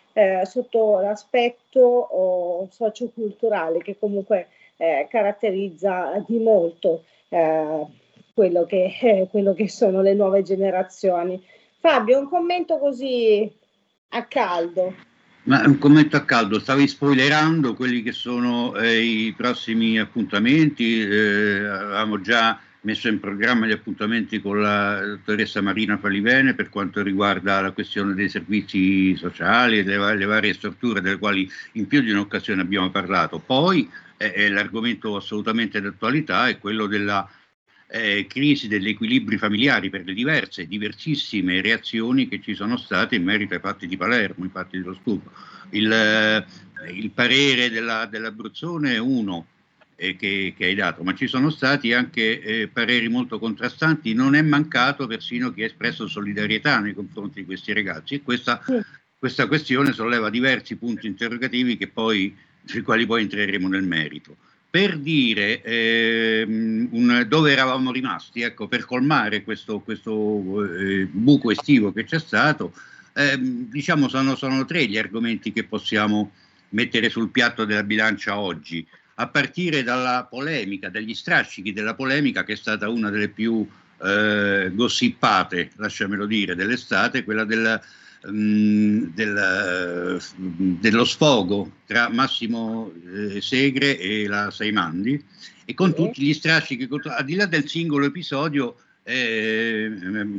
[SPEAKER 25] sotto l'aspetto oh, socioculturale che comunque caratterizza di molto quello che, eh, quello che sono le nuove generazioni. Fabio, un commento così a caldo.
[SPEAKER 26] Ma un commento a caldo, stavi spoilerando quelli che sono eh, i prossimi appuntamenti, eh, avevamo già messo in programma gli appuntamenti con la dottoressa Marina Falivene per quanto riguarda la questione dei servizi sociali e le, le varie strutture delle quali in più di un'occasione abbiamo parlato. Poi eh, l'argomento assolutamente d'attualità è quello della eh, crisi degli equilibri familiari per le diverse, diversissime reazioni che ci sono state in merito ai fatti di Palermo, i fatti dello stupro. Il, eh, il parere della, dell'Abruzzone è uno eh, che, che, hai dato, ma ci sono stati anche eh, pareri molto contrastanti, non è mancato persino chi ha espresso solidarietà nei confronti di questi ragazzi. E questa, questa questione solleva diversi punti interrogativi poi, sui quali poi entreremo nel merito. Per dire ehm, un, dove eravamo rimasti, ecco, per colmare questo, questo eh, buco estivo che c'è stato, ehm, diciamo sono, sono, tre gli argomenti che possiamo mettere sul piatto della bilancia oggi, a partire dalla polemica, dagli strascichi della polemica che è stata una delle più eh, gossipate, lasciamelo dire, dell'estate, quella del Mm, del, dello sfogo tra Massimo eh, Segre e la Saimandi e con tutti gli strascichi, al di là del singolo episodio, eh,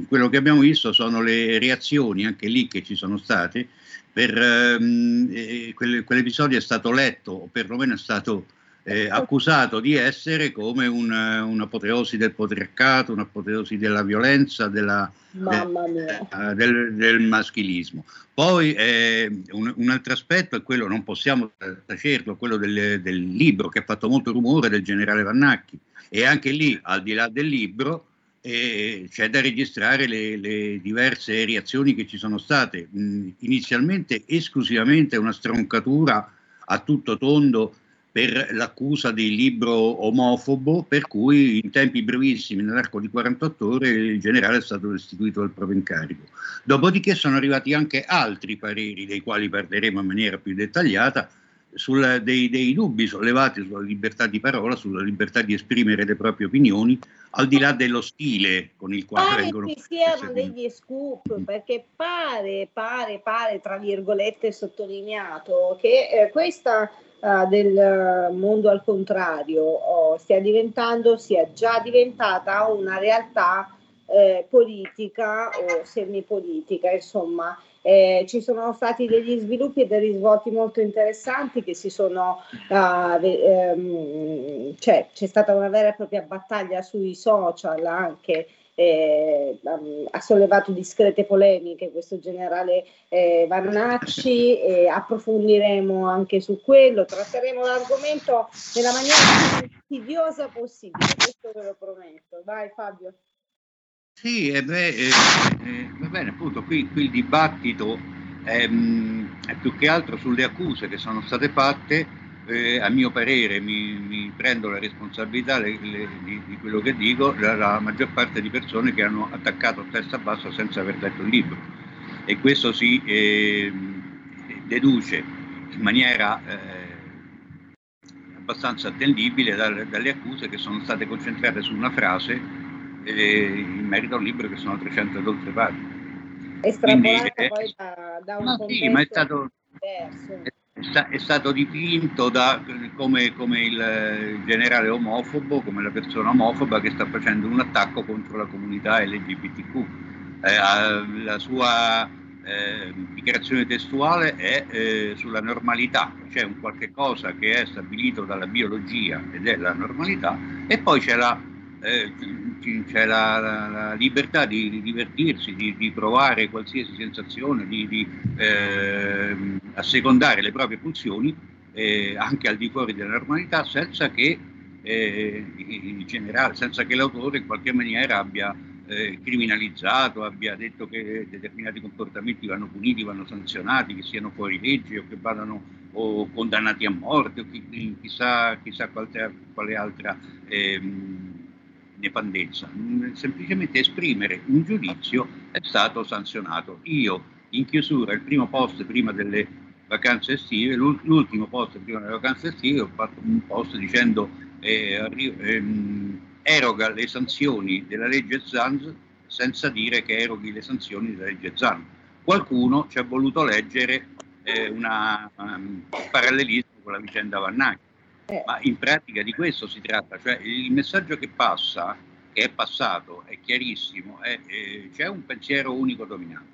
[SPEAKER 26] quello che abbiamo visto sono le reazioni anche lì che ci sono state. Per, ehm, eh, quell'episodio è stato letto, o perlomeno è stato eh, accusato di essere come un, un'apoteosi del patriarcato, un'apoteosi della violenza, della, del, uh, del, del, maschilismo. Poi eh, un, un, altro aspetto è quello, non possiamo tacerlo, quello del, del, libro che ha fatto molto rumore del generale Vannacchi e anche lì, al di là del libro, eh, c'è da registrare le, le, diverse reazioni che ci sono state. Mm, inizialmente esclusivamente una stroncatura a tutto tondo per l'accusa di libro omofobo, per cui in tempi brevissimi, nell'arco di 48 ore, il generale è stato restituito dal proprio incarico. Dopodiché sono arrivati anche altri pareri, dei quali parleremo in maniera più dettagliata, sul, dei, dei, dubbi sollevati sulla libertà di parola, sulla libertà di esprimere le proprie opinioni, al di là dello stile con il quale
[SPEAKER 25] pare
[SPEAKER 26] vengono...
[SPEAKER 25] Che siano degli scoop, perché pare, pare, pare, tra virgolette sottolineato, che eh, questa uh, del mondo al contrario oh, stia diventando, sia già diventata una realtà eh, politica o semipolitica, insomma. Eh, ci sono stati degli sviluppi e dei risvolti molto interessanti che si sono, uh, ehm, cioè c'è stata una vera e propria battaglia sui social anche eh, ha sollevato discrete polemiche questo generale eh, Varnacci e approfondiremo anche su quello, tratteremo l'argomento nella maniera più insidiosa possibile, questo ve lo prometto. Vai Fabio.
[SPEAKER 26] Sì, eh beh, eh, eh, va bene, appunto qui, qui il dibattito ehm, è più che altro sulle accuse che sono state fatte eh, a mio parere mi, mi, prendo la responsabilità le, le, di, di, quello che dico, la, la, maggior parte di persone che hanno attaccato a testa bassa senza aver letto il libro e questo si eh, deduce in maniera eh, abbastanza attendibile dalle, dalle, accuse che sono state concentrate su una frase eh, in merito al libro che sono 300 ed oltre pagine.
[SPEAKER 25] Estrapolata Quindi, poi da, da un ma sì,
[SPEAKER 26] ma è stato, diverso è stato dipinto da, come, come, il generale omofobo, come la persona omofoba che sta facendo un attacco contro la comunità LGBTQ. Eh, la sua eh, dichiarazione testuale è eh, sulla normalità, c'è un qualche cosa che è stabilito dalla biologia ed è la normalità e poi c'è la eh, c'è la, la, la, libertà di, di divertirsi, di, di, provare qualsiasi sensazione, di, di eh, assecondare le proprie funzioni eh, anche al di fuori della normalità senza che, eh, in generale, senza che l'autore in qualche maniera abbia eh, criminalizzato, abbia detto che determinati comportamenti vanno puniti, vanno sanzionati, che siano fuori legge o che vadano o condannati a morte o chi, chissà, chissà quale, quale altra ehm, nepandenza, semplicemente esprimere un giudizio è stato sanzionato. Io in chiusura, il primo post prima delle vacanze estive, l'ultimo post prima delle vacanze estive, ho fatto un post dicendo eh, ehm, eroga le sanzioni della legge Zanz senza dire che eroghi le sanzioni della legge Zanz. Qualcuno ci ha voluto leggere eh, una, um, un parallelismo con la vicenda Vannacchi eh. Ma in pratica di questo si tratta, cioè il messaggio che passa, che è passato, è chiarissimo, è, è, c'è un pensiero unico dominante.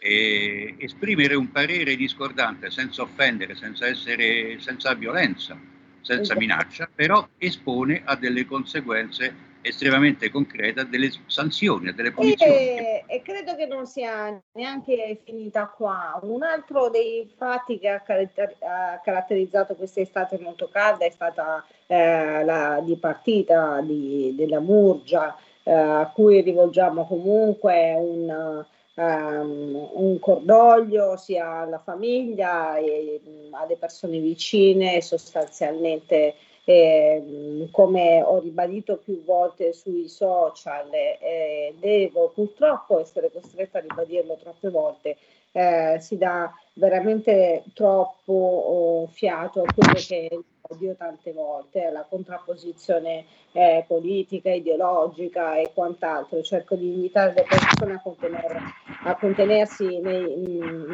[SPEAKER 26] E esprimere un parere discordante senza offendere, senza, essere, senza violenza, senza esatto. minaccia, però espone a delle conseguenze estremamente concreta delle sanzioni, delle punizioni.
[SPEAKER 25] E, e, credo che non sia neanche finita qua. Un altro dei fatti che ha, caratter- ha caratterizzato quest'estate molto calda è stata eh, la dipartita di, della Murgia, eh, a cui rivolgiamo comunque un, um, un cordoglio sia alla famiglia e alle persone vicine, sostanzialmente eh, come ho ribadito più volte sui social, eh, devo purtroppo essere costretta a ribadirlo troppe volte, eh, si dà veramente troppo oh, fiato a quello che è l'odio tante volte, la contrapposizione eh, politica, ideologica e quant'altro. Cerco di invitare le persone a, contenere, a contenersi nei,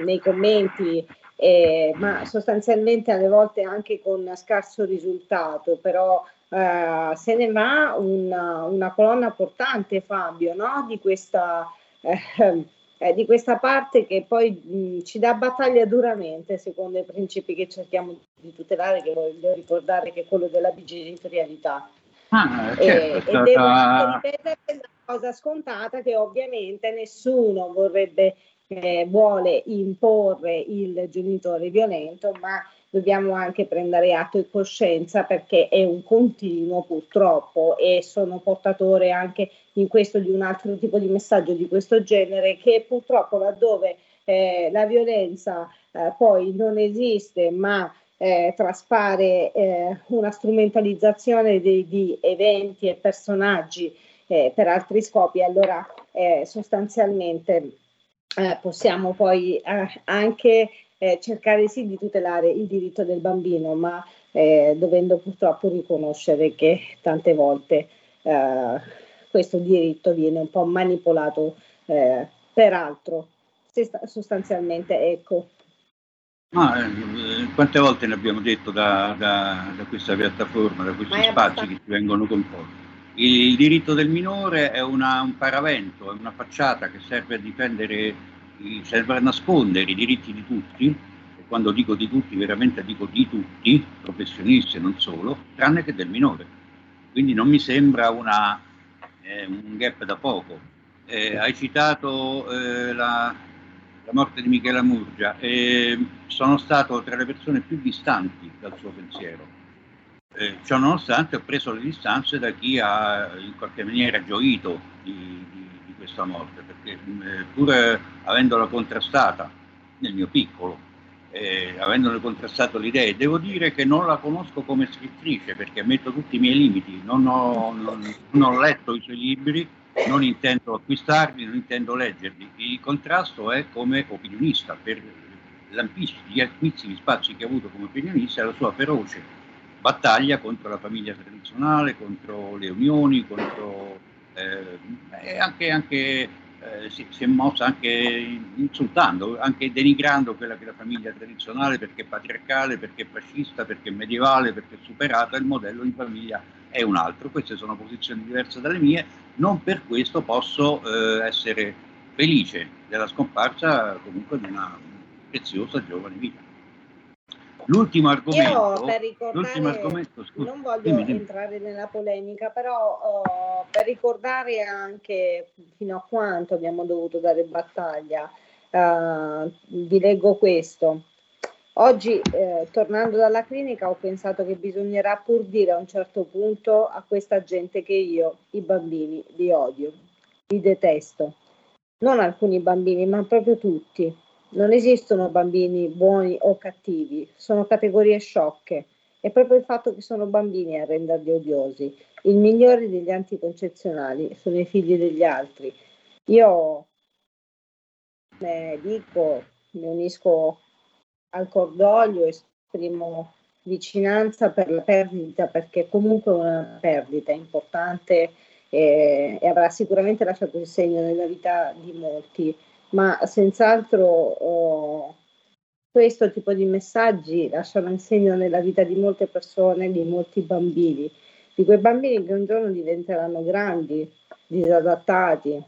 [SPEAKER 25] nei commenti eh, ma sostanzialmente alle volte anche con scarso risultato, però eh, se ne va una, una colonna portante, Fabio, no? di, questa, eh, eh, di, questa, parte che poi mh, ci dà battaglia duramente secondo i principi che cerchiamo di tutelare, che voglio ricordare che è quello della bigenitorialità. Ah, certo, e, e devo ripetere la cosa scontata che ovviamente nessuno vorrebbe vuole imporre il genitore violento, ma dobbiamo anche prendere atto e coscienza perché è un continuo purtroppo e sono portatore anche in questo di un altro tipo di messaggio di questo genere che purtroppo laddove eh, la violenza eh, poi non esiste ma eh, traspare eh, una strumentalizzazione di, di, eventi e personaggi eh, per altri scopi allora eh, sostanzialmente eh, possiamo poi eh, anche eh, cercare sì di tutelare il diritto del bambino, ma eh, dovendo purtroppo riconoscere che tante volte eh, questo diritto viene un po' manipolato eh, per altro. Sostanzialmente, ecco.
[SPEAKER 26] Ma, quante volte ne abbiamo detto da, da, da questa piattaforma, da questi spazi che ci vengono composti? Il, diritto del minore è una, un paravento, è una facciata che serve a difendere, serve a nascondere i diritti di tutti, e quando dico di tutti veramente dico di tutti, professionisti e non solo, tranne che del minore. Quindi non mi sembra una, eh, un gap da poco. Eh, hai citato eh, la, la morte di Michela Murgia e sono stato tra le persone più distanti dal suo pensiero. Eh, ciò nonostante ho preso le distanze da chi ha in qualche maniera gioito di, di, di questa morte, perché eh, pur avendola contrastata nel mio piccolo, eh, avendone contrastato le idee, devo dire che non la conosco come scrittrice perché ammetto tutti i miei limiti, non ho, non, non ho letto i suoi libri, non intendo acquistarli, non intendo leggerli. Il contrasto è come opinionista, per gli ampissimi spazi che ha avuto come opinionista e la sua feroce battaglia contro la famiglia tradizionale, contro le unioni, contro, eh, anche, anche eh, si, si, è mossa anche insultando, anche denigrando quella che è la famiglia tradizionale perché è patriarcale, perché è fascista, perché è medievale, perché è superata, il modello di famiglia è un altro. Queste sono posizioni diverse dalle mie, non per questo posso eh, essere felice della scomparsa comunque di una preziosa giovane vita. L'ultimo argomento,
[SPEAKER 25] Io per ricordare, argomento non voglio dimmi, dimmi. entrare nella polemica, però oh, per ricordare anche fino a quanto abbiamo dovuto dare battaglia, uh, vi leggo questo. Oggi, eh, tornando dalla clinica, ho pensato che bisognerà pur dire a un certo punto a questa gente che io i bambini li odio, li detesto. Non alcuni bambini, ma proprio tutti. Non esistono bambini buoni o cattivi, sono categorie sciocche. È proprio il fatto che sono bambini a renderli odiosi. Il migliore degli anticoncezionali sono i figli degli altri. Io come dico, mi unisco al cordoglio, esprimo vicinanza per la perdita perché comunque è una perdita importante e, e avrà sicuramente lasciato il segno nella vita di molti ma senz'altro oh, questo tipo di messaggi lasciano il segno nella vita di molte persone, di molti bambini, di quei bambini che un giorno diventeranno grandi, disadattati,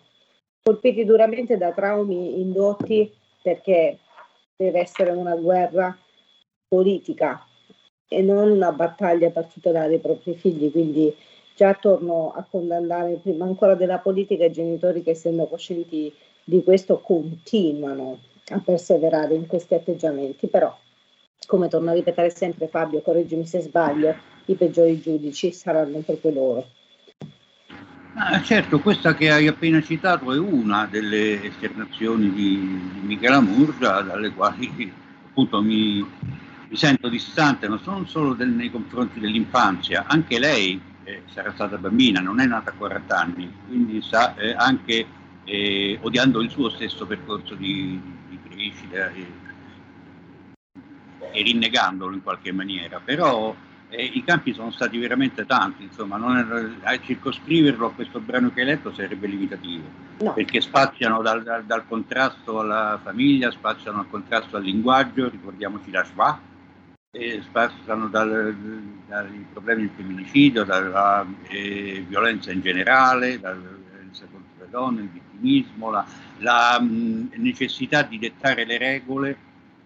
[SPEAKER 25] colpiti duramente da traumi indotti perché deve essere una guerra politica e non una battaglia per tutelare i propri figli. Quindi già torno a condannare prima ancora della politica i genitori che essendo coscienti di questo continuano a perseverare in questi atteggiamenti, però come torno a ripetere sempre Fabio, correggimi se sbaglio, i peggiori giudici saranno proprio loro.
[SPEAKER 26] Ah, certo, questa che hai appena citato è una delle esternazioni di, di Michela Murgia, dalle quali appunto mi, mi sento distante, non solo del, nei confronti dell'infanzia, anche lei eh, sarà stata bambina, non è nata a 40 anni, quindi sa eh, anche eh, odiando il suo stesso percorso di, di crescita e, e, rinnegandolo in qualche maniera, però eh, i campi sono stati veramente tanti, insomma, è, circoscriverlo a questo brano che hai letto sarebbe limitativo, no. perché spaziano dal, dal, dal, contrasto alla famiglia, spaziano al contrasto al linguaggio, ricordiamoci la Schwa, eh, spaziano dal, dai problemi del femminicidio, dalla eh, violenza in generale, dalla donne, il vittimismo, la, la mh, necessità di dettare le regole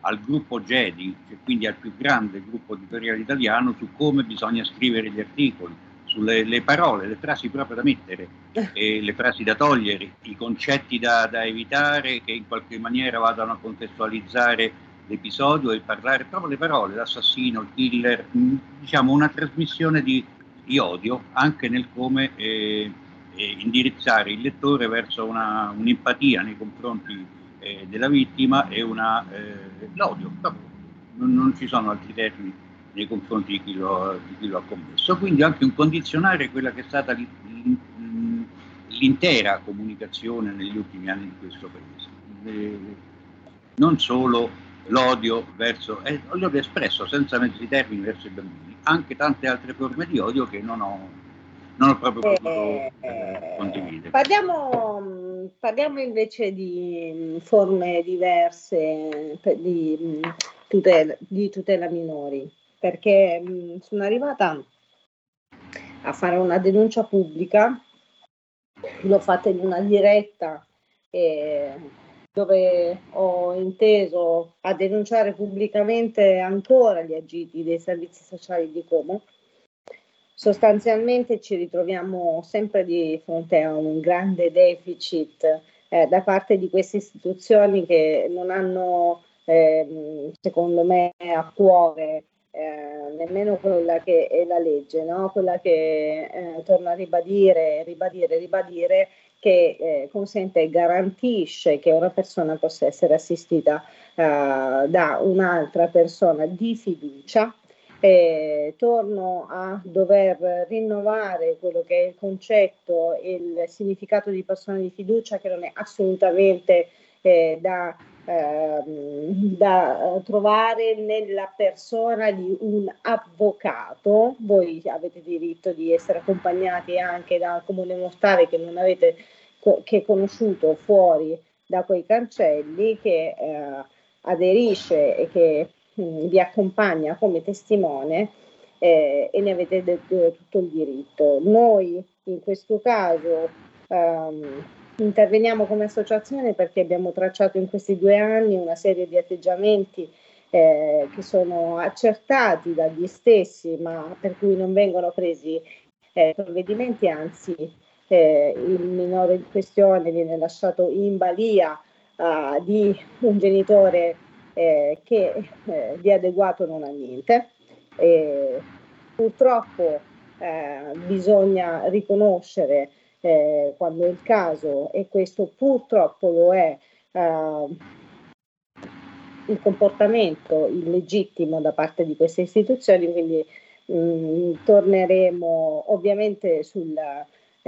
[SPEAKER 26] al gruppo Jedi, cioè quindi al più grande gruppo editoriale italiano, su come bisogna scrivere gli articoli, sulle le parole, le frasi proprio da mettere, eh, le frasi da togliere, i concetti da, da, evitare che in qualche maniera vadano a contestualizzare l'episodio e parlare proprio le parole, l'assassino, il killer, mh, diciamo una trasmissione di, di, odio anche nel come... Eh, indirizzare il lettore verso una, un'empatia nei confronti eh, della vittima e una, eh, l'odio. Non, non, ci sono altri termini nei confronti di chi, lo, di chi, lo, ha commesso. Quindi anche un condizionare quella che è stata l'intera comunicazione negli ultimi anni di questo paese. Eh, non solo l'odio verso, eh, l'odio espresso senza mezzi termini verso i bambini, anche tante altre forme di odio che non ho non ho proprio potuto eh, eh, condividere.
[SPEAKER 25] Parliamo, parliamo, invece di forme diverse, di tutela, di tutela minori, perché mh, sono arrivata a fare una denuncia pubblica, l'ho fatta in una diretta eh, dove ho inteso a denunciare pubblicamente ancora gli agiti dei servizi sociali di Como. Sostanzialmente ci ritroviamo sempre di fronte a un grande deficit eh, da parte di queste istituzioni che non hanno, eh, secondo me, a cuore eh, nemmeno quella che è la legge, no? quella che eh, torna a ribadire, ribadire, ribadire, che eh, consente e garantisce che una persona possa essere assistita eh, da un'altra persona di fiducia. Eh, torno a dover rinnovare quello che è il concetto e il significato di persona di fiducia che non è assolutamente eh, da Ehm, da trovare nella persona di un avvocato. Voi avete diritto di essere accompagnati anche da un comune mortale che non avete che conosciuto fuori da quei cancelli, che eh, aderisce e che vi accompagna come testimone. Eh, e ne avete de- de- tutto il diritto. Noi in questo caso um, Interveniamo come associazione perché abbiamo tracciato in questi due anni una serie di atteggiamenti eh, che sono accertati dagli stessi, ma per cui non vengono presi eh, provvedimenti, anzi eh, il minore in questione viene lasciato in balia uh, di un genitore eh, che eh, di adeguato non ha niente. purtroppo eh, bisogna riconoscere eh, quando è il caso, e questo purtroppo lo è, eh, il comportamento illegittimo da parte di queste istituzioni, quindi mh, mm, torneremo ovviamente sul,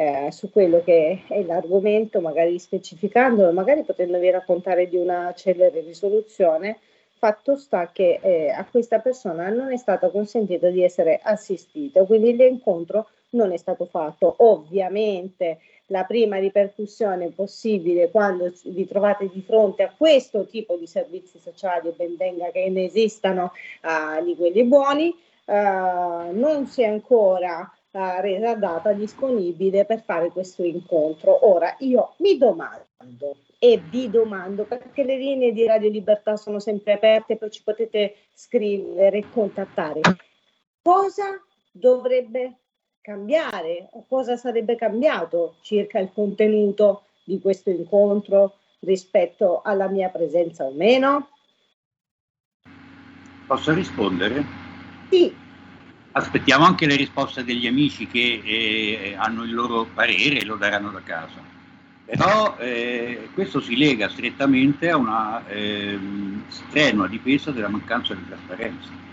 [SPEAKER 25] eh, su quello che è l'argomento, magari specificandolo, magari potendovi raccontare di una celere risoluzione. Fatto sta che eh, a questa persona non è stato consentito di essere assistito, quindi l'incontro non è stato fatto. Ovviamente la prima ripercussione possibile quando vi trovate di fronte a questo tipo di servizi sociali, ben venga che ne esistano uh, di quelli buoni, uh, non si è ancora resa data disponibile per fare questo incontro. Ora io mi domando e vi domando perché le linee di Radio Libertà sono sempre aperte, poi ci potete scrivere e contattare. Cosa dovrebbe cambiare o cosa sarebbe cambiato circa il contenuto di questo incontro rispetto alla mia presenza o meno?
[SPEAKER 26] Posso rispondere?
[SPEAKER 25] Sì.
[SPEAKER 26] Aspettiamo anche le risposte degli amici che eh, hanno il loro parere e lo daranno da casa. Però eh, questo si lega strettamente a una eh, strenua difesa della mancanza di trasparenza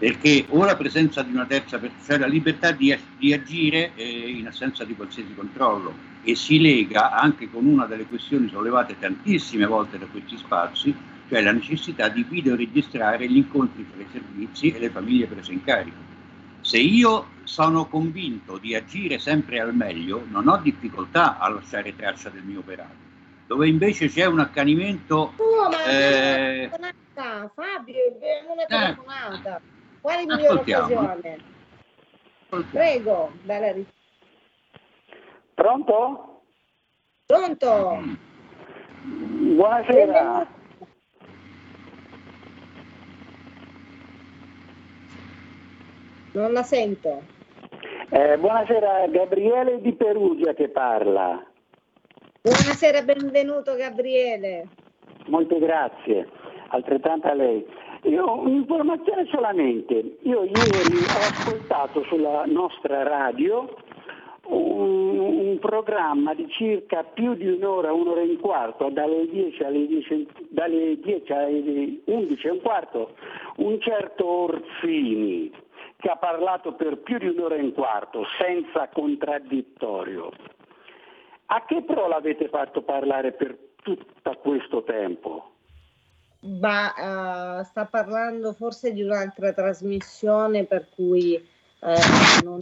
[SPEAKER 26] perché o la presenza di una terza persona, cioè la libertà di, di agire eh, in assenza di qualsiasi controllo e si lega anche con una delle questioni sollevate tantissime volte da questi spazi, cioè la necessità di videoregistrare gli incontri tra i servizi e le famiglie prese in carico. Se io sono convinto di agire sempre al meglio, non ho difficoltà a lasciare traccia del mio operato. Dove invece c'è un accanimento...
[SPEAKER 25] Oh, ma eh... Fabio, è una telefonata. Eh quale migliore occasione? Prego, bella risposta.
[SPEAKER 27] Pronto?
[SPEAKER 25] Pronto?
[SPEAKER 27] Buonasera. Benvenuto.
[SPEAKER 25] Non la sento.
[SPEAKER 27] Eh, buonasera, Gabriele di Perugia che parla.
[SPEAKER 25] Buonasera, benvenuto Gabriele.
[SPEAKER 27] Molte grazie, altrettanto a lei. Io un'informazione solamente. Io ieri ho ascoltato sulla nostra radio un, un, programma di circa più di un'ora, un'ora e un quarto, dalle 10 alle, 10, dalle 10 alle 11 e un quarto, un certo Orsini che ha parlato per più di un'ora e un quarto, senza contraddittorio. A che pro l'avete fatto parlare per tutto questo tempo?
[SPEAKER 25] ma uh, sta parlando forse di un'altra trasmissione per cui uh, non,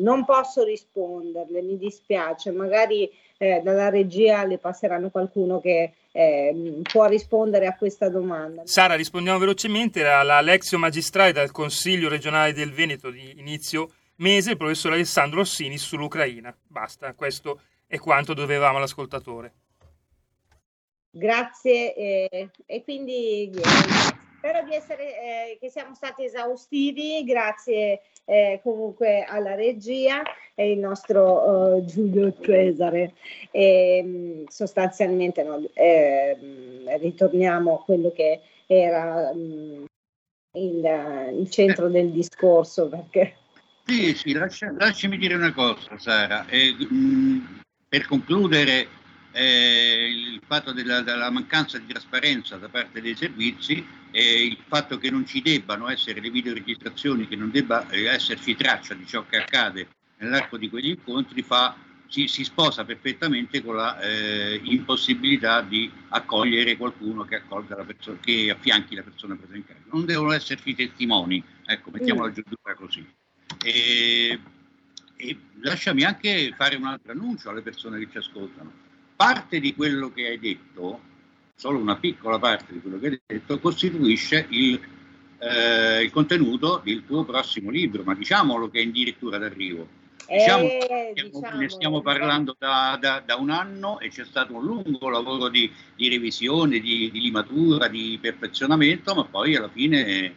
[SPEAKER 25] non posso risponderle, mi dispiace, magari eh, dalla regia le passeranno qualcuno che eh, può rispondere a questa domanda.
[SPEAKER 28] Sara, rispondiamo velocemente. Era la Lexio Magistrale dal Consiglio regionale del Veneto di inizio mese, il professor Alessandro Ossini sull'Ucraina. Basta, questo è quanto dovevamo all'ascoltatore.
[SPEAKER 25] Grazie eh, e quindi eh, spero di essere, eh, che siamo stati esaustivi, grazie eh, comunque alla regia e il nostro uh, Giulio Cesare. E, mm, sostanzialmente no, eh, ritorniamo a quello che era um, il, il, centro del discorso perché...
[SPEAKER 26] Sì, sì, lascia, lasciami dire una cosa Sara, eh, mh, per concludere eh, il fatto della, della, mancanza di trasparenza da parte dei servizi e il fatto che non ci debbano essere le videoregistrazioni, che non debba eh, esserci traccia di ciò che accade nell'arco di quegli incontri, fa, si, si, sposa perfettamente con la eh, impossibilità di accogliere qualcuno che, perso- che, affianchi la persona presa in carico. Non devono esserci testimoni, ecco, mettiamola mm. giù così. E, e lasciami anche fare un altro annuncio alle persone che ci ascoltano parte di quello che hai detto, solo una piccola parte di quello che hai detto, costituisce il, eh, il contenuto del tuo prossimo libro, ma diciamolo che è addirittura d'arrivo. Diciamo, eh, diciamo, ne stiamo parlando da, da, da, un anno e c'è stato un lungo lavoro di, di revisione, di, di, limatura, di perfezionamento, ma poi alla fine,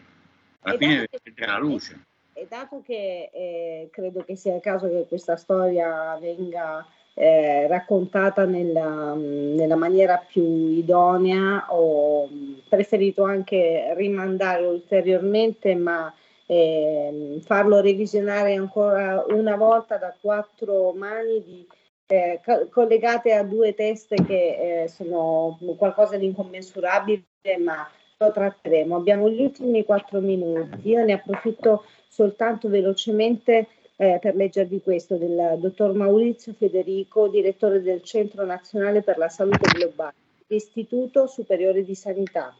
[SPEAKER 26] alla fine vedrà la luce.
[SPEAKER 25] E dato che eh, credo che sia il caso che questa storia venga eh, raccontata nella, nella, maniera più idonea, ho preferito anche rimandare ulteriormente, ma eh, farlo revisionare ancora una volta da quattro mani di, eh, collegate a due teste che eh, sono qualcosa di incommensurabile, ma lo tratteremo. Abbiamo gli ultimi quattro minuti, io ne approfitto soltanto velocemente eh, per leggervi questo del dottor Maurizio Federico, direttore del Centro Nazionale per la Salute Globale, Istituto Superiore di Sanità,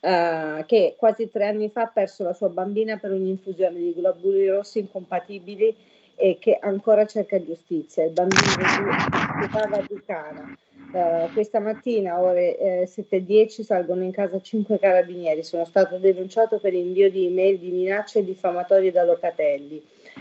[SPEAKER 25] eh, che quasi tre anni fa ha perso la sua bambina per un'infusione di globuli rossi incompatibili e che ancora cerca giustizia. Il bambino occupava di Cana. Uh, questa mattina, ore eh, 7.10, salgono in casa cinque carabinieri. Sono stato denunciato per invio di email di minacce diffamatorie da Locatelli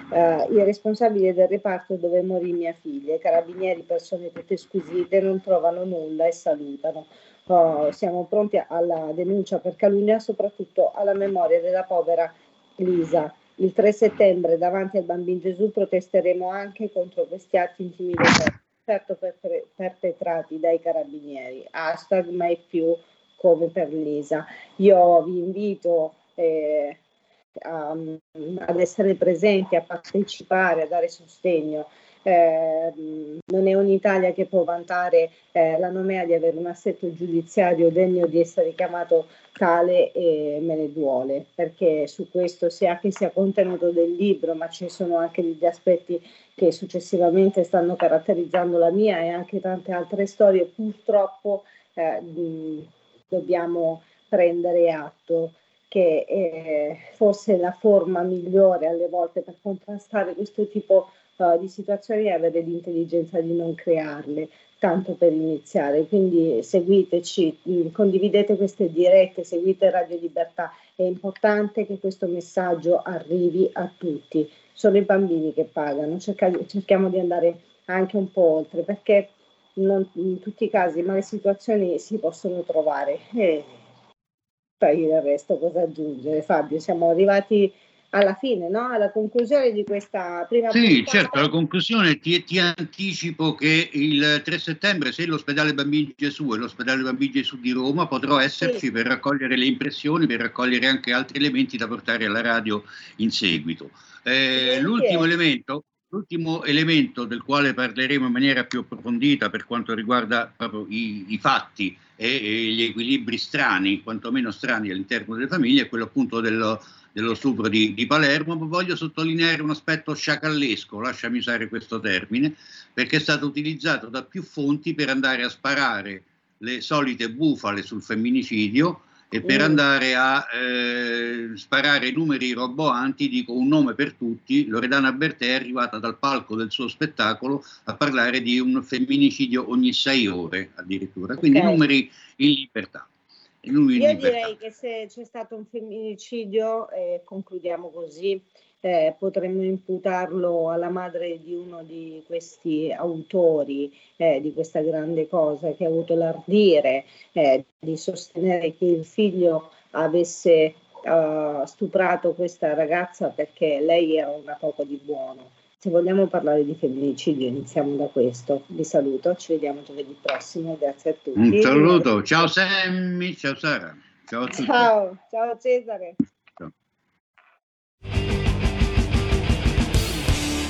[SPEAKER 25] uh, il responsabile del reparto dove morì mia figlia. I carabinieri, persone tutte squisite, non trovano nulla e salutano. Uh, siamo pronti alla denuncia per calunnia, soprattutto alla memoria della povera Lisa. Il 3 settembre davanti al Bambino Gesù protesteremo anche contro questi atti intimidatori, certo perpetrati dai carabinieri. Hashtag mai più come per Lisa. Io vi invito eh, a, ad essere presenti, a partecipare, a dare sostegno. Eh, non è un'Italia che può vantare eh, la nomea di avere un assetto giudiziario degno di essere chiamato tale e me ne duole, perché su questo sia che sia contenuto del libro, ma ci sono anche degli aspetti che successivamente stanno caratterizzando la mia e anche tante altre storie, purtroppo eh, dobbiamo prendere atto che è forse la forma migliore alle volte per contrastare questo tipo uh, di situazioni è avere l'intelligenza di non crearle, tanto per iniziare. Quindi seguiteci, mm, condividete queste dirette, seguite Radio Libertà, è importante che questo messaggio arrivi a tutti. Sono i bambini che pagano, Cerca, cerchiamo di andare anche un po' oltre perché non in tutti i casi, ma le situazioni si possono trovare. E poi il resto cosa aggiungere Fabio? Siamo arrivati alla fine, no? alla conclusione di questa prima
[SPEAKER 26] Sì, puntata. certo, alla conclusione ti, ti, anticipo che il 3 settembre, se l'ospedale Bambini Gesù e l'ospedale Bambini Gesù di Roma, potrò esserci sì. per raccogliere le impressioni, per raccogliere anche altri elementi da portare alla radio in seguito. Eh, l'ultimo elemento, L'ultimo elemento del quale parleremo in maniera più approfondita per quanto riguarda proprio i, i fatti e, e, gli equilibri strani, quantomeno strani all'interno delle famiglie, è quello appunto dello, dello stupro di, di, Palermo, voglio sottolineare un aspetto sciacallesco, lasciami usare questo termine, perché è stato utilizzato da più fonti per andare a sparare le solite bufale sul femminicidio e per
[SPEAKER 25] Mm.
[SPEAKER 26] andare a eh, sparare i numeri roboanti dico un nome per tutti, Loredana Bertè è arrivata dal palco del suo spettacolo a parlare di un femminicidio ogni sei ore addirittura, quindi
[SPEAKER 25] Ok.
[SPEAKER 26] numeri in libertà. In
[SPEAKER 25] Io
[SPEAKER 26] libertà.
[SPEAKER 25] direi che se c'è stato un femminicidio, e concludiamo così, eh, potremmo imputarlo alla madre di uno di questi autori eh, di questa grande cosa, che ha avuto l'ardire eh, di sostenere che il figlio avesse eh, stuprato questa ragazza perché lei era una poco di buono. Se vogliamo parlare di femminicidio, iniziamo da questo. Vi saluto, ci vediamo giovedì prossimo. Grazie a tutti.
[SPEAKER 26] Un saluto, ciao Sammy, ciao Sara, ciao.
[SPEAKER 25] Ciao, ciao Cesare.